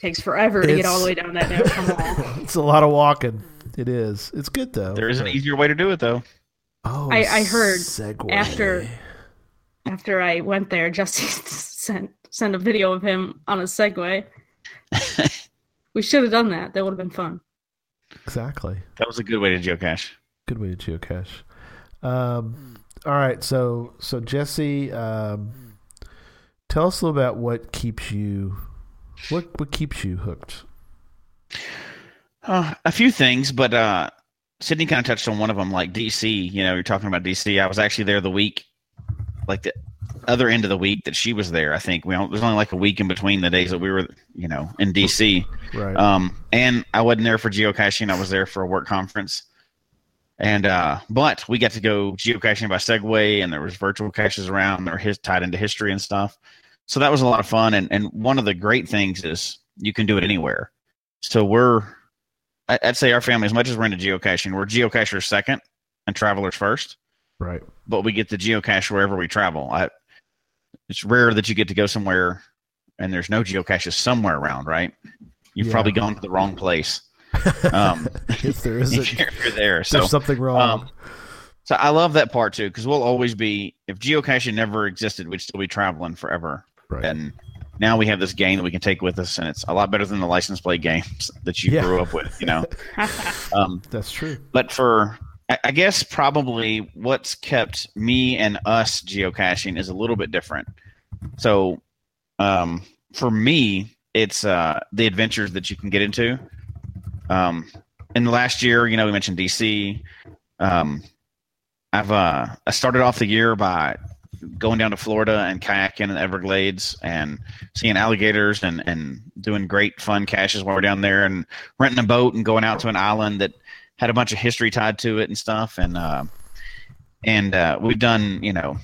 Takes forever to get all the way down that national mall. it's a lot of walking. It is. It's good though. There is an easier way to do it though. Oh, I- I heard segue. after- After I went there, Jesse sent sent a video of him on a Segway. we should have done that. That would have been fun. exactly. That was a good way to geocache. Good way to geocache. Um, all right, so so Jesse, um, tell us a little about what keeps you, what what keeps you hooked. Uh, a few things, but uh, Sydney kind of touched on one of them, like DC. You know, you're talking about DC. I was actually there the week, like the other end of the week that she was there. I think we there's only like a week in between the days that we were, you know, in DC. Right. Um, and I wasn't there for geocaching. I was there for a work conference. And uh, but we got to go geocaching by Segway, and there was virtual caches around. They were his, tied into history and stuff. So that was a lot of fun. And and one of the great things is you can do it anywhere. So we're, I'd say our family, as much as we're into geocaching, we're geocachers second and travelers first. right. But we get to geocache wherever we travel. I, it's rare that you get to go somewhere and there's no geocaches somewhere around, right? You've Yeah. probably gone to the wrong place. Um, if there if you're, if you're there. So, there's something wrong. um, so I love that part too, because we'll always be, if geocaching never existed, we'd still be traveling forever. right. And now we have this game that we can take with us, and it's a lot better than the license plate games that you Yeah. grew up with, you know? um, That's true. but for I- I guess probably what's kept me and us geocaching is a little bit different. So, um, for me, it's uh, the adventures that you can get into. Um, in the last year, you know, we mentioned DC. Um, I've uh, I started off the year by going down to Florida and kayaking in the Everglades and seeing alligators and and doing great fun caches while we're down there and renting a boat and going out to an island that had a bunch of history tied to it and stuff and uh, and uh, we've done you know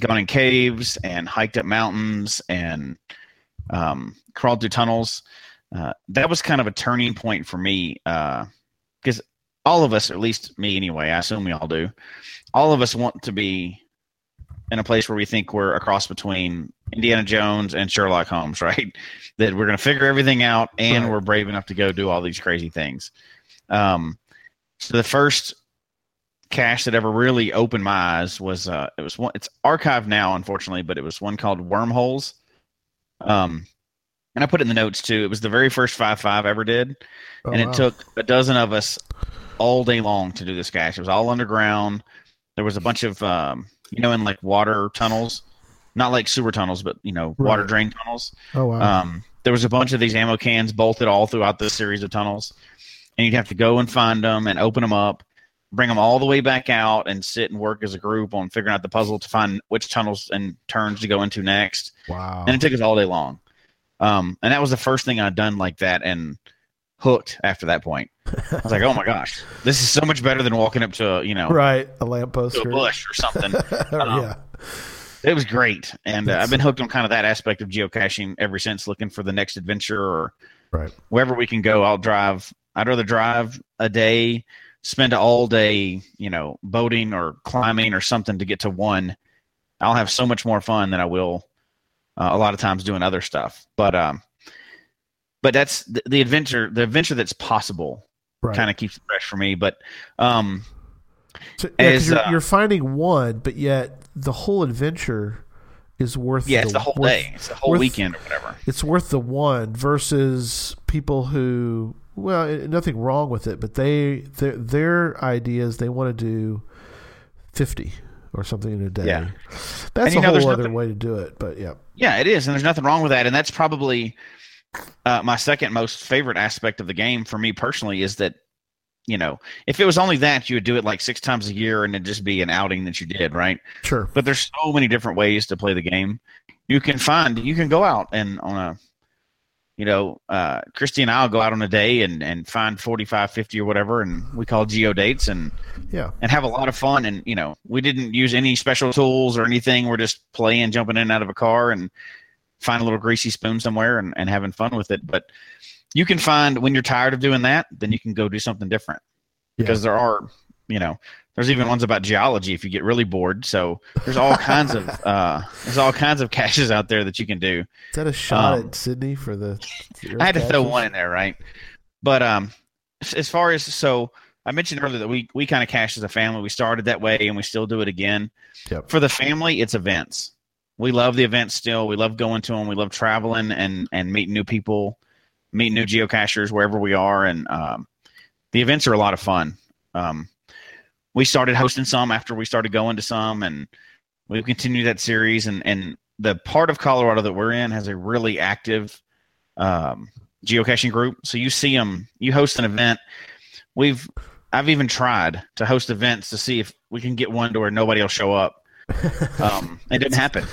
gone in caves and hiked up mountains and um, crawled through tunnels uh, that was kind of a turning point for me because all of us at least me anyway i assume we all do all of us want to be in a place where we think we're a cross between indiana jones and sherlock holmes right that we're going to figure everything out and Right. we're brave enough to go do all these crazy things um, so the first cache that ever really opened my eyes was uh, it was one. It's archived now, unfortunately, but it was one called Wormholes. Um, and I put it in the notes too. It was the very first five five I ever did, Oh, and wow. it took a dozen of us all day long to do this cache. It was all underground. There was a bunch of um, you know, in like water tunnels, not like sewer tunnels, but you know, water drain tunnels. Oh wow. Um, there was a bunch of these ammo cans bolted all throughout this series of tunnels, and you'd have to go and find them and open them up, bring them all the way back out, and sit and work as a group on figuring out the puzzle to find which tunnels and turns to go into next. wow. And it took us all day long. Um, and that was the first thing I'd done like that, and hooked after that point. I was like, oh my gosh, this is so much better than walking up to a, you know Right, a lamppost. to a or- bush or something. Um, yeah, It was great, and uh, I've been hooked on kind of that aspect of geocaching ever since. Looking for the next adventure or right. wherever we can go. I'll drive. I'd rather drive a day, spend all day, you know, boating or climbing or something to get to one. I'll have so much more fun than I will uh, a lot of times doing other stuff. But um, but that's the, the adventure. The adventure that's possible Right. kind of keeps it fresh for me. But um, So, yeah, as, you're, uh, you're finding one, but yet the whole adventure is worth. yeah, it's the whole worth- day. It's the whole worth- weekend or whatever. It's worth the one versus people who, well, eh, nothing wrong with it, but they their their ideas they want to do fifty or something in a day. Yeah. that's And, a know, whole other nothing- way to do it. But yeah, Yeah, it is, and there's nothing wrong with that. And that's probably uh, my second most favorite aspect of the game for me personally is that you know if it was only that you would do it like six times a year and it'd just be an outing that you did, right? sure. But there's so many different ways to play the game. You can find you can go out and on a you know, uh, Christy and I'll go out on a day and, and find 45, 50 or whatever, and we call geo dates and Yeah, and have a lot of fun. And you know, we didn't use any special tools or anything. We're just playing, jumping in and out of a car, and find a little greasy spoon somewhere and, and having fun with it. But you can find when you're tired of doing that, then you can go do something different because there are, you know, there's even ones about geology if you get really bored. So there's all kinds of uh, there's all kinds of caches out there that you can do. is that a shot Um, at Sydney for the? I had to throw one in there, right? But um, as- as far as so, I mentioned earlier that we we kind of cache as a family. We started that way, and we still do it again. Yep. For the family, it's events. We love the events still. We love going to them. We love traveling and and meeting new people, meeting new geocachers wherever we are, and um, the events are a lot of fun. Um, we started hosting some after we started going to some, and we've continued that series. And and the part of Colorado that we're in has a really active um, geocaching group. So you see them, you host an event. We've, I've even tried to host events to see if we can get one to where nobody will show up. Um, it didn't happen.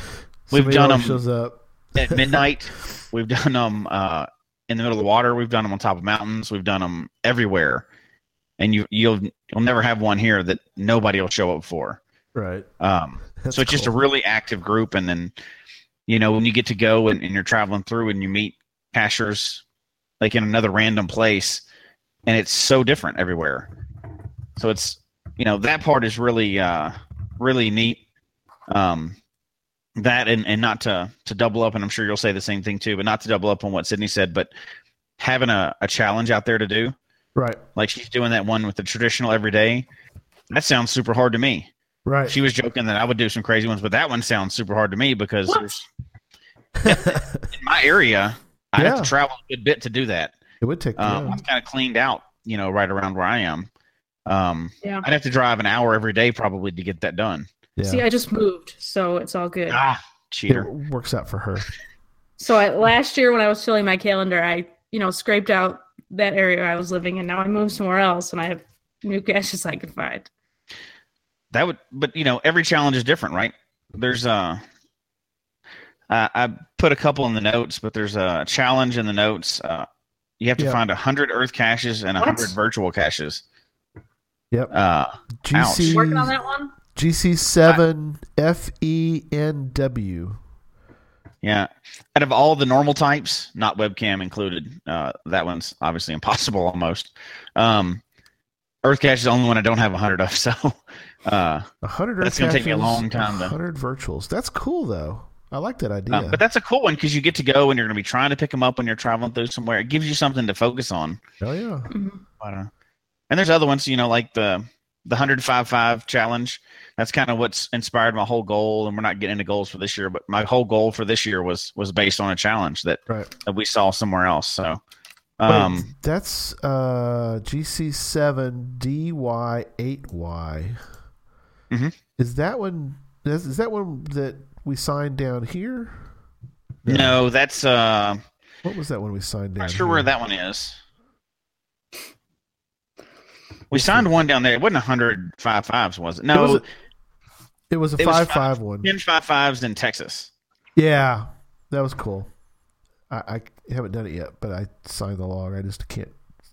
We've Somebody done them Shows up. at midnight. We've done them uh, in the middle of the water. We've done them on top of mountains. We've done them everywhere. And you, you'll, you'll never have one here that nobody will show up for. Right. Um, so it's just a really active group, and then you know when you get to go and, and you're traveling through and you meet cachers like in another random place, and it's so different everywhere. So it's you know that part is really uh, really neat. Um, that and, and not to to double up, and I'm sure you'll say the same thing too, but not to double up on what Sydney said, but having a, a challenge out there to do, right. like she's doing that one with the traditional every day. That sounds super hard to me Right. she was joking that I would do some crazy ones, but that one sounds super hard to me because there's in my area, I'd have to travel a good bit to do that. it would take. Um, yeah. I'm kind of cleaned out, you know, right around where I am. Um, Yeah. I'd have to drive an hour every day probably to get that done. yeah. See, I just moved, so it's all good. Ah, cheater. it works out for her. So I, last year when I was filling my calendar, I you know scraped out that area I was living in. Now I moved somewhere else, and I have new caches I can find. That would, but you know, every challenge is different, right? There's uh, I I put a couple in the notes, but there's a challenge in the notes. Uh, you have to Yeah. find a hundred Earth caches and a hundred virtual caches. Yep. Uh, GC Working on that one. GC seven F E N W. Yeah. Out of all the normal types, not webcam included, uh, that one's obviously impossible almost. Um, Earth Cache is the only one I don't have a hundred of, so uh, A hundred. That's gonna gonna take me a long time to- Hundred virtuals. That's cool though. I like that idea. uh, but that's a cool one because you get to go and you're going to be trying to pick them up when you're traveling through somewhere. It gives you something to focus on. oh yeah. Mhm. But, uh, and there's other ones, you know, like the the hundred five five challenge. That's kind of what's inspired my whole goal. And we're not getting into goals for this year, but my whole goal for this year was was based on a challenge that, Right. that we saw somewhere else. So, Wait, um, that's uh GC seven DY eight Y. Mhm. Is that one? Is, is that one that we signed down here? No, that's uh What was that one we signed down? not sure here? where that one is. We signed one down there. It wasn't a hundred five fives, was it? It No, was a, it was a it was five five- five one. ten five fives in Texas. Yeah, that was cool. I, I haven't done it yet, but I signed the log. I just can't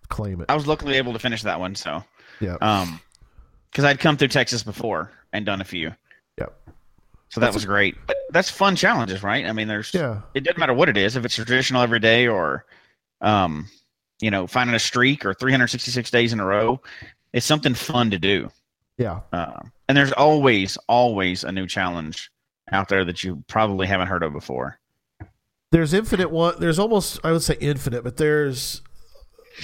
claim it. I was luckily able to finish that one. So, Yeah. um, because I'd come through Texas before and done a few. Yep. So that was great. But that's fun challenges, right? I mean, there's Yeah. it doesn't matter what it is, if it's traditional every day or, um, you know, finding a streak or 366 days in a row. It's something fun to do. Yeah. Uh, and there's always, always a new challenge out there that you probably haven't heard of before. There's infinite one. There's almost I would say infinite, but there's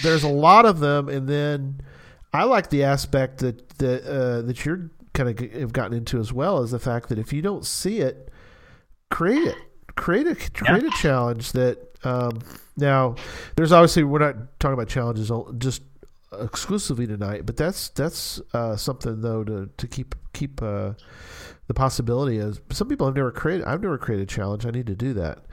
there's a lot of them, and then I like the aspect that that uh, that you're kind of have gotten into as well is the fact that if you don't see it, create it, create a create a challenge that. Um, now, there's obviously we're not talking about challenges just exclusively tonight, but that's that's uh, something though to to keep keep uh, the possibility is some people have never created. I've never created a challenge. I need to do that,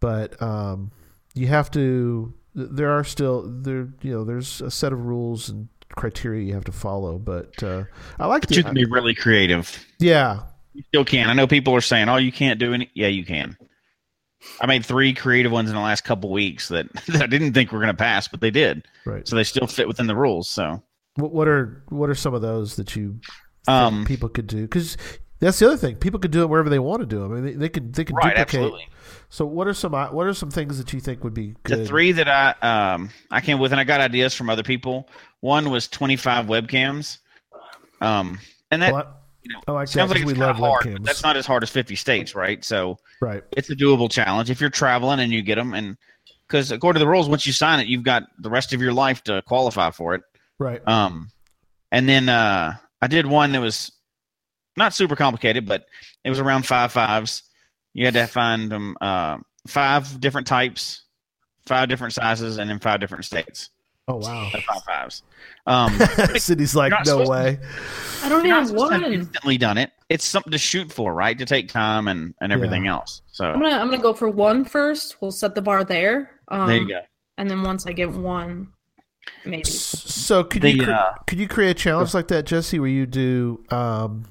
but um, you have to. There are still there. You know, there's a set of rules and criteria you have to follow. But uh, I like But the you can be really creative. yeah. You still can. I know people are saying, "Oh, you can't do any." Yeah, you can. I made three creative ones in the last couple weeks that, that I didn't think were going to pass, but they did. Right. So they still fit within the rules. So, What, what are what are some of those that you think um, people could do? Because that's the other thing. People could do it wherever they want to do them. I mean, they, they could they could right, duplicate. absolutely. So what are some what are some things that you think would be good? The three that I um I came with, and I got ideas from other people. One was 25 webcams, um, and that Well, I- you know, I like sounds like we love hard. webcams. That's not as hard as 50 states, right? So right. it's a doable challenge if you're traveling and you get them, and because according to the rules, once you sign it, you've got the rest of your life to qualify for it. Right. Um, and then uh, I did one that was not super complicated, but it was around five fives. You had to find them uh, five different types, five different sizes, and then five different states. Oh wow. of Five fives. Um, Cindy's like, no supposed way. I don't you're not even supposed to instantly done it. It's something to shoot for, right? To take time and, and everything else. So I'm gonna I'm gonna go for one first. We'll set the bar there. Um, there you go. And then once I get one, maybe. So could The, you cre- uh, could you create a challenge like that, Jesse, where you do? Um,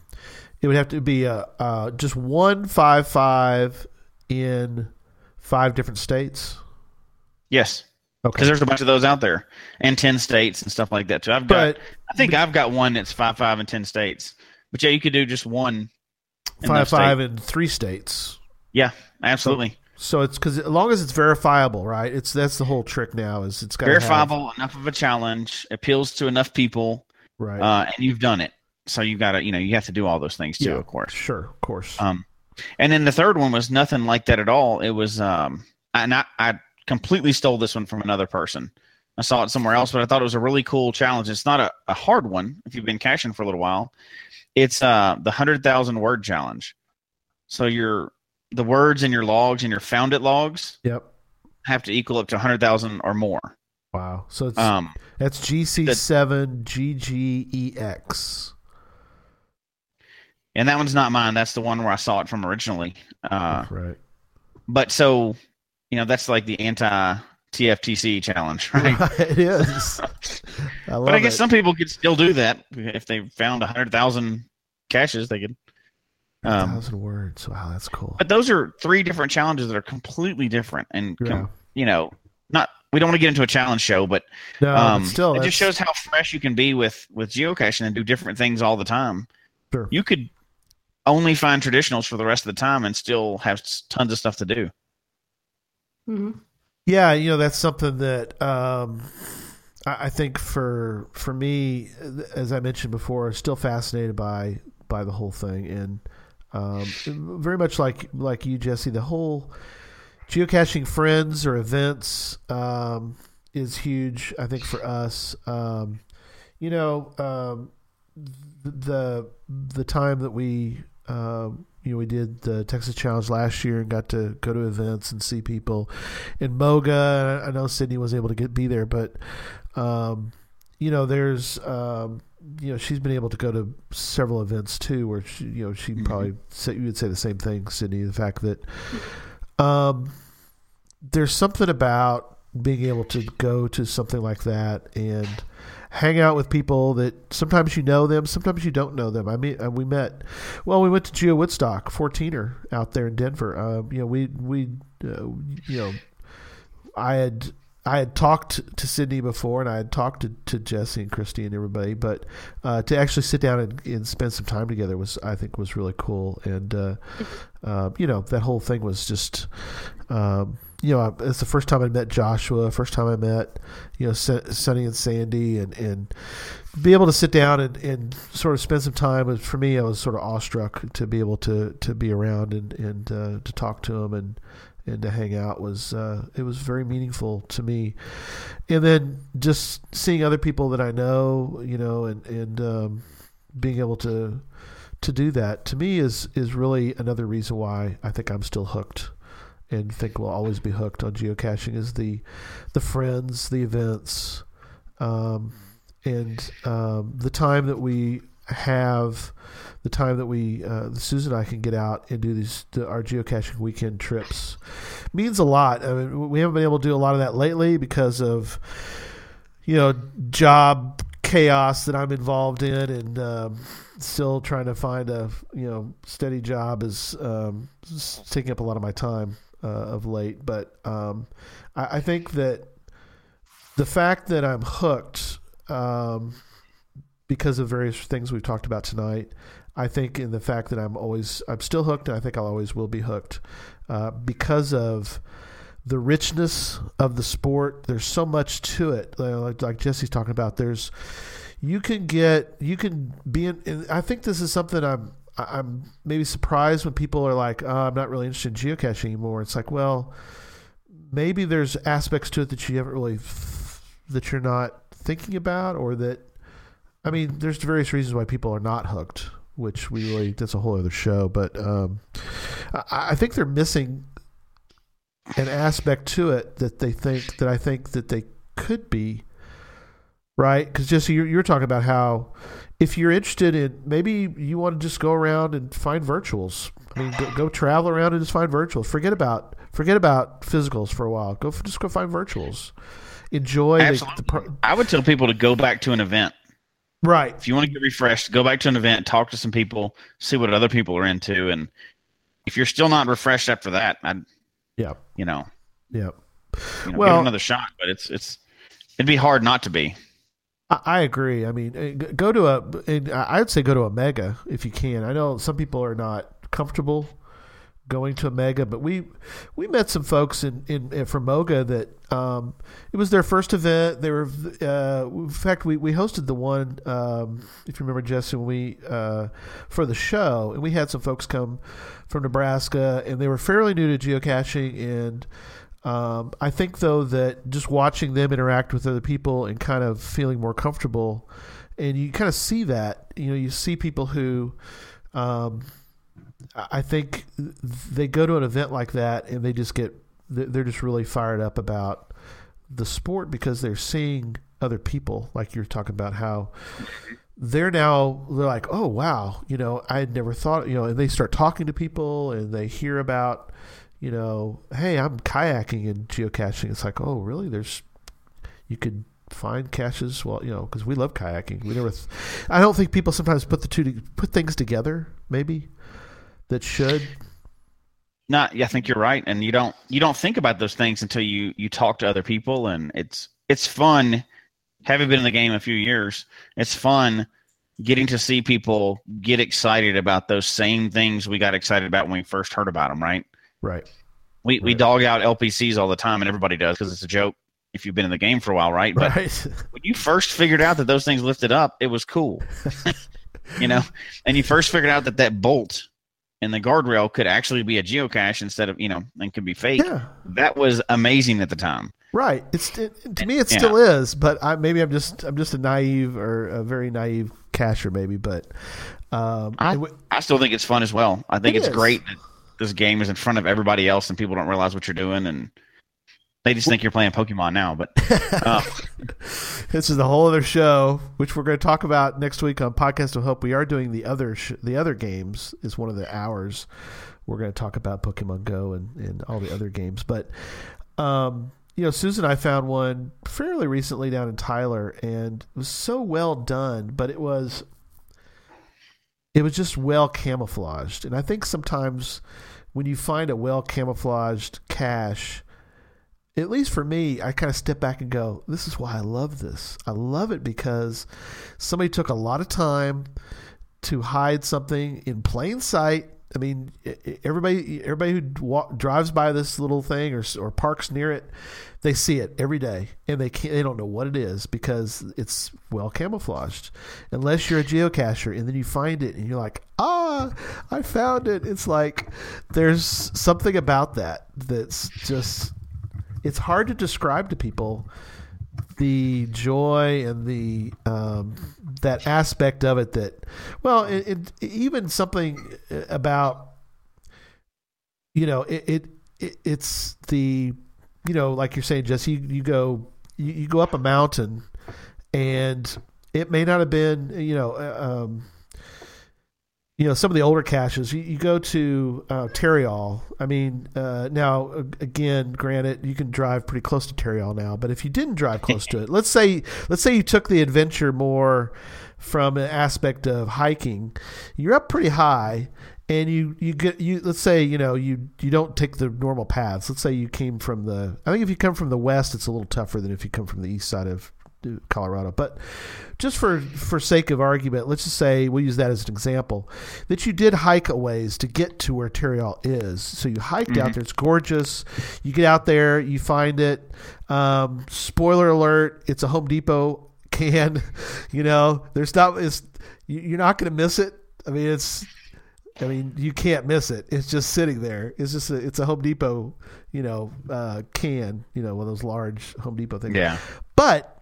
it would have to be a uh, just one five five in five different states. Yes, because there's a bunch of those out there, and ten states and stuff like that too. I've got. but I think I've got one that's five five and ten states. But yeah, you could do just one. five five in three states. Yeah, absolutely. So it's because as long as it's verifiable, right? It's that's the whole trick now. Is it's got Verifiable enough of a challenge appeals to enough people, right? uh, and you've done it. So you've got to, you know, you have to do all those things too, Yeah. of course. sure, of course. Um, and then the third one was nothing like that at all. It was, um, and I, I completely stole this one from another person. I saw it somewhere else, but I thought it was a really cool challenge. It's not a, a hard one if you've been caching for a little while. It's uh, the hundred thousand word challenge. So your the words in your logs and your found it logs yep. have to equal up to hundred thousand or more. Wow. So it's Um, that's GC seven GGEX. and that one's not mine. That's the one where I saw it from originally. Uh, right. but so you know that's like the anti TFTC challenge, right? it is. I But I guess it. some people could still do that if they found a hundred thousand caches. They could. Um, thousand words. Wow, that's cool. but those are three different challenges that are completely different, and com- you know, not. We don't want to get into a challenge show, but No, but um, still, it that's- just shows how fresh you can be with with geocaching and do different things all the time. Sure. You could only find traditionals for the rest of the time and still have tons of stuff to do. Hmm Yeah, you know that's something that um, I, I think for for me, as I mentioned before, still fascinated by by the whole thing, and um, very much like like you, Jesse. The whole geocaching friends or events um, is huge. I think for us, um, you know, um, the the time that we um, you know we did the Texas Challenge last year and got to go to events and see people in Moga. I know Sydney was able to get be there, but um, you know, there's um, you know she's been able to go to several events too, where she, you know she would probably say you would say the same thing, Sydney. The fact that um, there's something about being able to go to something like that and hang out with people that sometimes you know them, sometimes you don't know them. I mean, uh, we met. Well, we went to Geo Woodstock, 14er out there in Denver. Um, you know, we we uh, you know, I had I had talked to Sydney before, and I had talked to, to Jesse and Christy and everybody, but uh, to actually sit down and, and spend some time together was, I think, was really cool. And uh, uh, you know, that whole thing was just, um, you know, it's the first time I met Joshua, first time I met, you know, Sonny and Sandy, and and be able to sit down and, and sort of spend some time. For me, I was sort of awestruck to be able to to be around and and uh, to talk to them and and to hang out was uh, it was very meaningful to me. And then just seeing other people that I know, you know, and and um, being able to to do that to me is is really another reason why I think I'm still hooked and think we'll always be hooked on geocaching is the the friends, the events, um, and um, the time that we have the time that we uh, Susan and I can get out and do these the, our geocaching weekend trips means a lot. I mean, we haven't been able to do a lot of that lately because of you know job chaos that I'm involved in and um, still trying to find a you know steady job is um, taking up a lot of my time uh, of late. But um, I, I, think that the fact that I'm hooked um, because of various things we've talked about tonight. I think in the fact that I'm always I'm still hooked, and I think I'll always will be hooked uh, because of the richness of the sport. There's so much to it, like, like Jesse's talking about. There's you can get you can be in. I think this is something I'm I'm maybe surprised when people are like, oh, I'm not really interested in geocaching anymore. It's like, well, maybe there's aspects to it that you haven't really that you're not thinking about, or that I mean, there's various reasons why people are not hooked, which we really that's a whole other show. But um, I, I think they're missing an aspect to it that they think that I think that they could be right? Because just you're, you're talking about how if you're interested in maybe you want to just go around and find virtuals. I mean go, go travel around and just find virtuals. Forget about forget about physicals for a while. Go just go find virtuals. Enjoy the, the, i would tell people to go back to an event Right. If you want to get refreshed, go back to an event, talk to some people, see what other people are into, and if you're still not refreshed after that, I, yeah, you know, yeah, you know, well, give another shot. But it's it's it'd be hard not to be. I, I agree. I mean, eh, go to a. I'd say go to a mega if you can. I know some people are not comfortable going to a mega, but we we met some folks in, in, in from Moga that um, it was their first event. They were, uh, in fact, we, we hosted the one um, if you remember, Jesse, we uh, for the show, and we had some folks come from Nebraska, and they were fairly new to geocaching, and um, I think though that just watching them interact with other people and kind of feeling more comfortable, and you kind of see that, you know, you see people who. Um, I think they go to an event like that and they just get they're just really fired up about the sport because they're seeing other people like you're talking about how they're now they're like oh wow you know I had never thought you know and they start talking to people and they hear about you know hey I'm kayaking and geocaching. It's like oh really? There's you could find caches? Well you know because we love kayaking. We never th- I don't think people sometimes put the two to, put things together maybe that should not yeah, I think you're right, and you don't you don't think about those things until you you talk to other people, and it's it's fun. Having been in the game a few years, it's fun getting to see people get excited about those same things we got excited about when we first heard about them. Right. Right. We right. we dog out LPCs all the time, and everybody does because it's a joke if you've been in the game for a while, right? But right. when you first figured out that those things lifted up, it was cool. you know, and you first figured out that that bolt and the guardrail could actually be a geocache instead of you know and could be fake. Yeah. That was amazing at the time. Right. It's it, to me it yeah. still is, but I, maybe I'm just I'm just a naive or a very naive cacher maybe, but um, I, I still think it's fun as well. I think it it's is. great that this game is in front of everybody else and people don't realize what you're doing and they just think you're playing Pokemon now, but uh, this is a whole other show, which we're going to talk about next week on Podcast of Hope. We are doing the other sh- the other games is one of the hours. We're going to talk about Pokemon Go and, and all the other games, but um, you know, Susan and I found one fairly recently down in Tyler, and it was so well done, but it was it was just well camouflaged, and I think sometimes when you find a well camouflaged cache at least for me, I kind of step back and go, "This is why I love this. I love it because somebody took a lot of time to hide something in plain sight." I mean, everybody everybody who wa- drives by this little thing or or parks near it, they see it every day, and they can't, they don't know what it is because it's well camouflaged. Unless you're a geocacher, and then you find it, and you're like, "Ah, I found it!" It's like there's something about that that's just it's hard to describe to people the joy and the um, that aspect of it that well it, it, even something about you know it, it, it it's the you know like you're saying Jesse you, you go you, you go up a mountain and it may not have been you know uh, um, you know some of the older caches you, you go to uh, Terriall I mean uh, now again granted you can drive pretty close to Terriall now but if you didn't drive close to it let's say let's say you took the adventure more from an aspect of hiking you're up pretty high and you you get you let's say you know you you don't take the normal paths. Let's say you came from the I think if you come from the west it's a little tougher than if you come from the east side of Colorado. But just for for sake of argument, let's just say we'll use that as an example that you did hike a ways to get to where Terriall is. So you hiked out there; it's gorgeous. You get out there, you find it. Um, spoiler alert: it's a Home Depot can. You know, there's not. It's you- you're not going to miss it. I mean, it's. I mean, you can't miss it. It's just sitting there. It's just a, it's a Home Depot, you know, uh, can, you know, one of those large Home Depot things. Yeah. But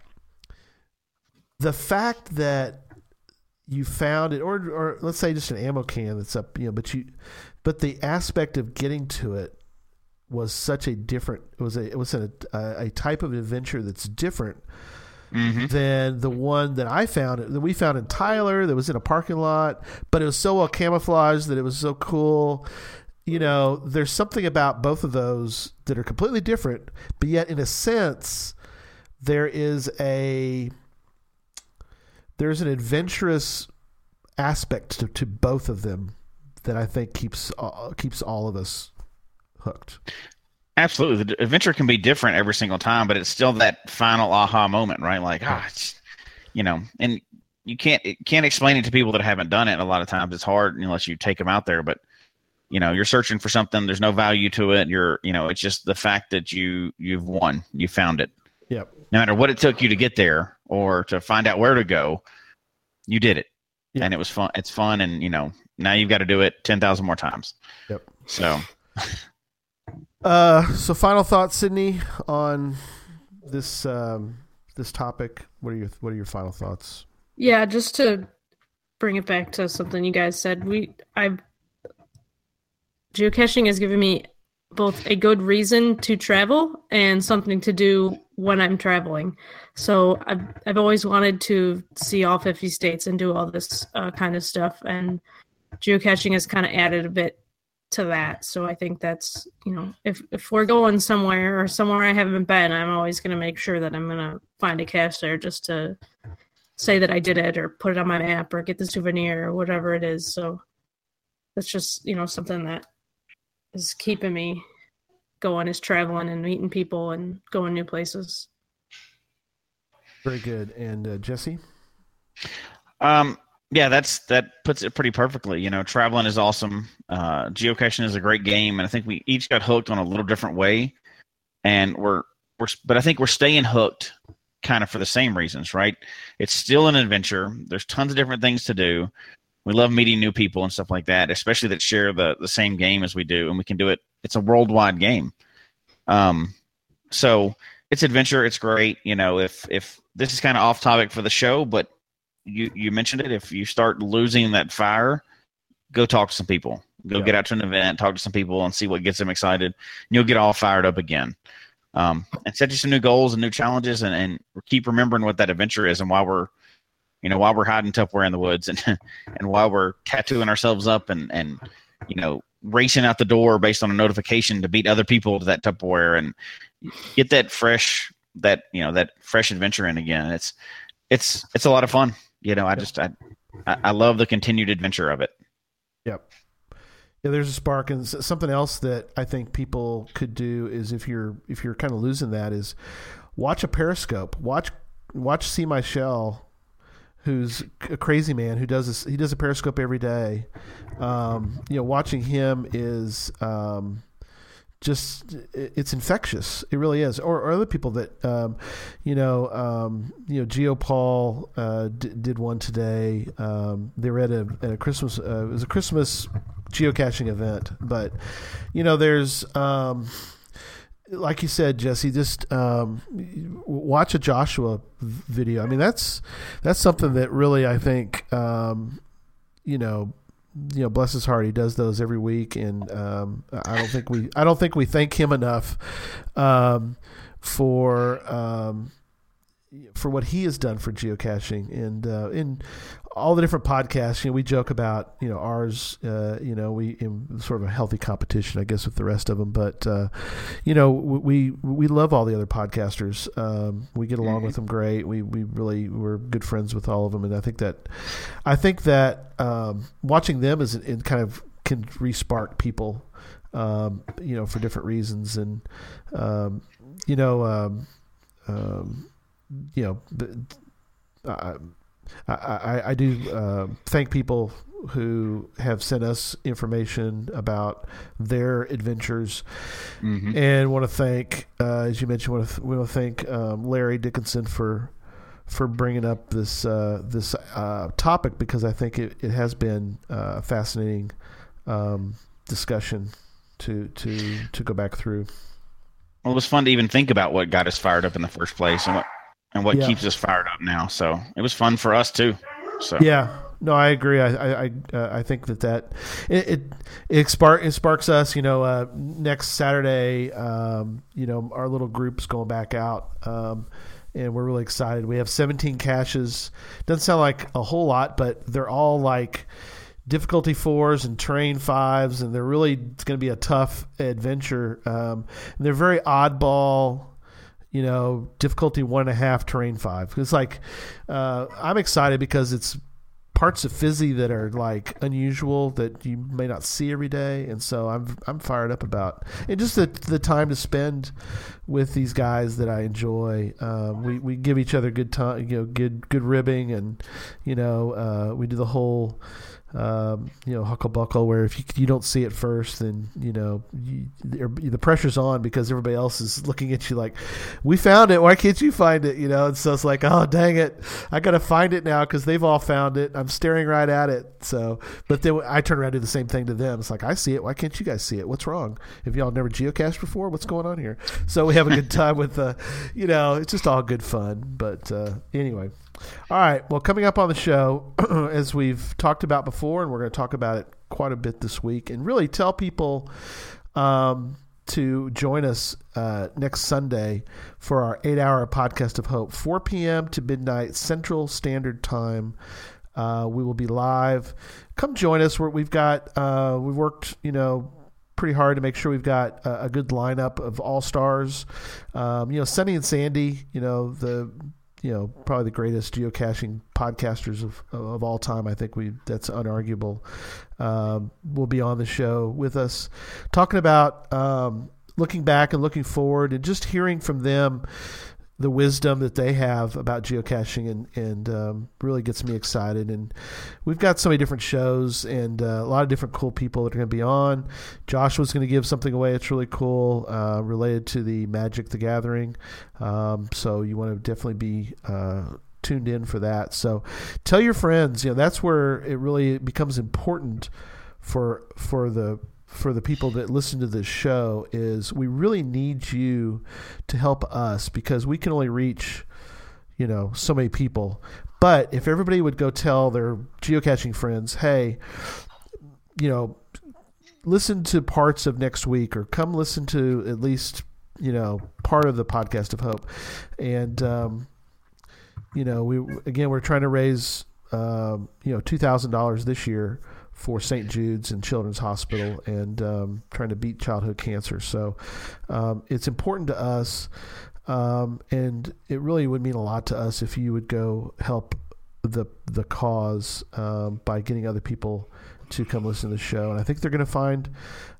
the fact that you found it, or or let's say just an ammo can that's up, you know, but you, but the aspect of getting to it was such a different. It was a it was a a, type of adventure that's different hmm than the one that I found that we found in Tyler that was in a parking lot, but it was so well camouflaged that it was so cool. You know, there's something about both of those that are completely different, but yet in a sense there is a there's an adventurous aspect to, to both of them that I think keeps uh, keeps all of us hooked. Absolutely. The adventure can be different every single time, but it's still that final aha moment, right? Like, ah, you know, and you can't can't explain it to people that haven't done it. A lot of times, it's hard unless you take them out there. But you know, you're searching for something. There's no value to it. You're, you know, it's just the fact that you you've won. You found it. Yep. No matter what it took you to get there or to find out where to go, you did it, Yeah. and it was fun. It's fun, and you know, now you've got to do it ten thousand more times. Yep. So. Uh, so final thoughts, Sydney, on this um, this topic. What are your What are your final thoughts? Yeah, just to bring it back to something you guys said, we I've geocaching has given me both a good reason to travel and something to do when I'm traveling. So I've I've always wanted to see all 50 states and do all this uh, kind of stuff, and geocaching has kind of added a bit to that. So I think that's you know if if we're going somewhere or somewhere I haven't been, I'm always going to make sure that I'm going to find a cache there just to say that I did it or put it on my map or get the souvenir or whatever it is. So that's just, you know, something that is keeping me going is traveling and meeting people and going new places. Very good. And uh, Jesse, Um, yeah, that's that puts it pretty perfectly. You know, traveling is awesome. Uh, geocaching is a great game, and I think we each got hooked on a little different way. And we're we're, but I think we're staying hooked, kind of for the same reasons, right? It's still an adventure. There's tons of different things to do. We love meeting new people and stuff like that, especially that share the the same game as we do, and we can do it. It's a worldwide game. Um, so it's adventure. It's great. You know, if if this is kind of off topic for the show, but you you mentioned it. If you start losing that fire, go talk to some people. Go Yeah. get out to an event, talk to some people, and see what gets them excited. And you'll get all fired up again. Um, and set you some new goals and new challenges, and, and keep remembering what that adventure is and why we're, you know, why we're hiding Tupperware in the woods, and and why we're tattooing ourselves up and and you know racing out the door based on a notification to beat other people to that Tupperware and get that fresh that you know that fresh adventure in again. It's it's it's a lot of fun. You know, I just I I love the continued adventure of it. Yep. Yeah, there's a spark, and something else that I think people could do is if you're if you're kind of losing that is watch a Periscope, watch watch See My Shell, who's a crazy man who does this. He does a Periscope every day. Um, you know, watching him is. Um, just it's infectious. It really is. Or, or other people that, um, you know, um, you know, Geo Paul uh, d- did one today. Um, they were at a at a Christmas. Uh, it was a Christmas geocaching event, but you know, there's. Like you said, Jesse, just um, watch a Joshua video. I mean, that's that's something that really I think um, you know you know, bless his heart, he does those every week, and um, I don't think we I don't think we thank him enough um, for um, for what he has done for geocaching and uh, in all the different podcasts. You know, we joke about you know ours. Uh, you know, we in sort of a healthy competition, I guess, with the rest of them. But uh, you know, we we love all the other podcasters. Um, we get along with them great. We we really we're good friends with all of them, and I think that I think that um, watching them is it kind of can respark people. Um, you know, for different reasons, and um, you know, um, um, you know, the, I, I, I do uh, thank people who have sent us information about their adventures, Mhm. and want to thank, uh, as you mentioned, want to we want to thank um, Larry Dickinson for for bringing up this uh, this uh, topic because I think it, it has been uh, a fascinating um, discussion to to to go back through. Well, it was fun to even think about what got us fired up in the first place and what and what Yeah. keeps us fired up now. So it was fun for us too. So Yeah, no, I agree. I I I, uh, I think that that it it, it, spark, it sparks us. You know, uh, next Saturday, um, you know, our little group's going back out. Um, and we're really excited. We have 17 caches. Doesn't sound like a whole lot, but they're all like difficulty fours and terrain fives, and they're really it's going to be a tough adventure. Um, and they're very oddball you know, difficulty one and a half, terrain five. It's like uh, I'm excited because it's parts of Fizzy that are like unusual that you may not see every day, and so I'm I'm fired up about and just the the time to spend with these guys that I enjoy. Um, we we give each other good time, you know, good good ribbing, and you know, uh, we do the whole. Um, you know, huckle buckle, where if you, you don't see it first, then you know you, the pressure's on because everybody else is looking at you like, "We found it. Why can't you find it?" You know, and so it's like, "Oh, dang it, I got to find it now because they've all found it. I'm staring right at it." So, but then I turn around and do the same thing to them. It's like, "I see it. Why can't you guys see it? What's wrong? Have y'all never geocached before? What's going on here?" So we have a good time with, uh, you know, it's just all good fun. But uh, anyway. All right. Well, coming up on the show, as we've talked about before, and we're going to talk about it quite a bit this week, and really tell people um, to join us uh, next Sunday for our eight hour podcast of hope, 4 p.m. to midnight Central Standard Time. Uh, we will be live. Come join us. We're, we've got, uh, we've worked, you know, pretty hard to make sure we've got a, a good lineup of all stars. Um, you know, Sunny and Sandy, you know, the you know probably the greatest geocaching podcasters of of all time. I think we that's unarguable. Um, will be on the show with us, talking about um, looking back and looking forward, and just hearing from them the wisdom that they have about geocaching, and and um, really gets me excited. And we've got so many different shows and uh, a lot of different cool people that are going to be on. Joshua's going to give something away. It's really cool uh, related to the Magic the Gathering. Um, so you want to definitely be uh, tuned in for that. So tell your friends. You know that's where it really becomes important for for the for the people that listen to this show is we really need you to help us because we can only reach you know so many people. But if everybody would go tell their geocaching friends hey you know listen to parts of next week or come listen to at least you know part of the podcast of hope. And um, you know we again we're trying to raise um, you know two thousand dollars this year for St. Jude's and Children's Hospital and um, trying to beat childhood cancer. So um, it's important to us, um, and it really would mean a lot to us if you would go help the the cause um, by getting other people to come listen to the show, and I think they're going to find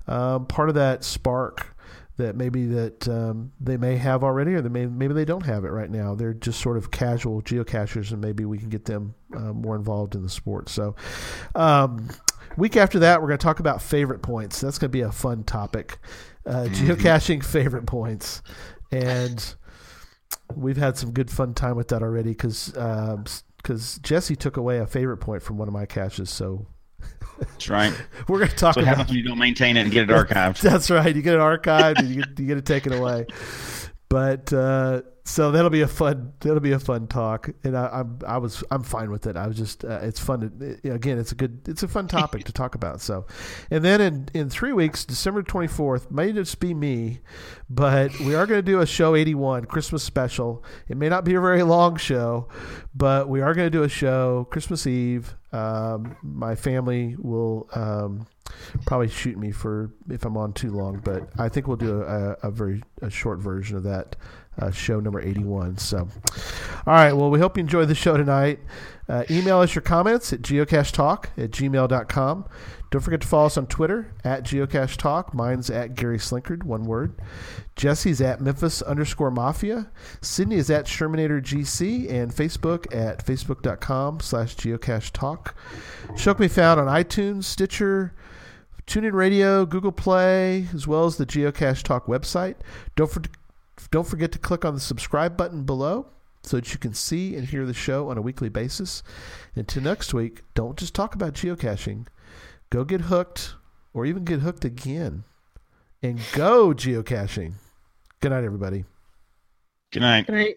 um, part of that spark that maybe that um, they may have already, or they may, maybe they don't have it right now. They're just sort of casual geocachers, and maybe we can get them uh, more involved in the sport. So, um, week after that, we're going to talk about favorite points. That's going to be a fun topic. Uh, geocaching favorite points, and we've had some good fun time with that already because because Jesse took away a favorite point from one of my caches. So That's right. we're going to talk So what about happens when you don't maintain it and get it archived? That's right. You get it archived and you get, you get it taken away. But uh, so that'll be a fun that'll be a fun talk, and I, I'm I was I'm fine with it. I was just uh, it's fun. To, again, it's a good it's a fun topic to talk about. So, and then in in three weeks, December 24th, may just be me, but we are going to do a show 81 Christmas special. It may not be a very long show, but we are going to do a show Christmas Eve. Um, my family will. Um, probably shoot me for if I'm on too long, but I think we'll do a, a very a short version of that uh, show number 81. So, all right. Well, we hope you enjoyed the show tonight. Uh, email us your comments at geocachetalk at gmail.com. Don't forget to follow us on Twitter at Geocache Talk. Mine's at Gary Slinkard, one word. Jesse's at Memphis underscore Mafia. Sydney is at Shermanator GC and Facebook at facebook.com slash Geocache Talk. Show can be found on iTunes, Stitcher, TuneIn Radio, Google Play, as well as the Geocache Talk website. Don't for, don't forget to click on the subscribe button below so that you can see and hear the show on a weekly basis. Until next week, don't just talk about geocaching. Go get hooked or even get hooked again. And go geocaching. Good night, everybody. Good night. Good night.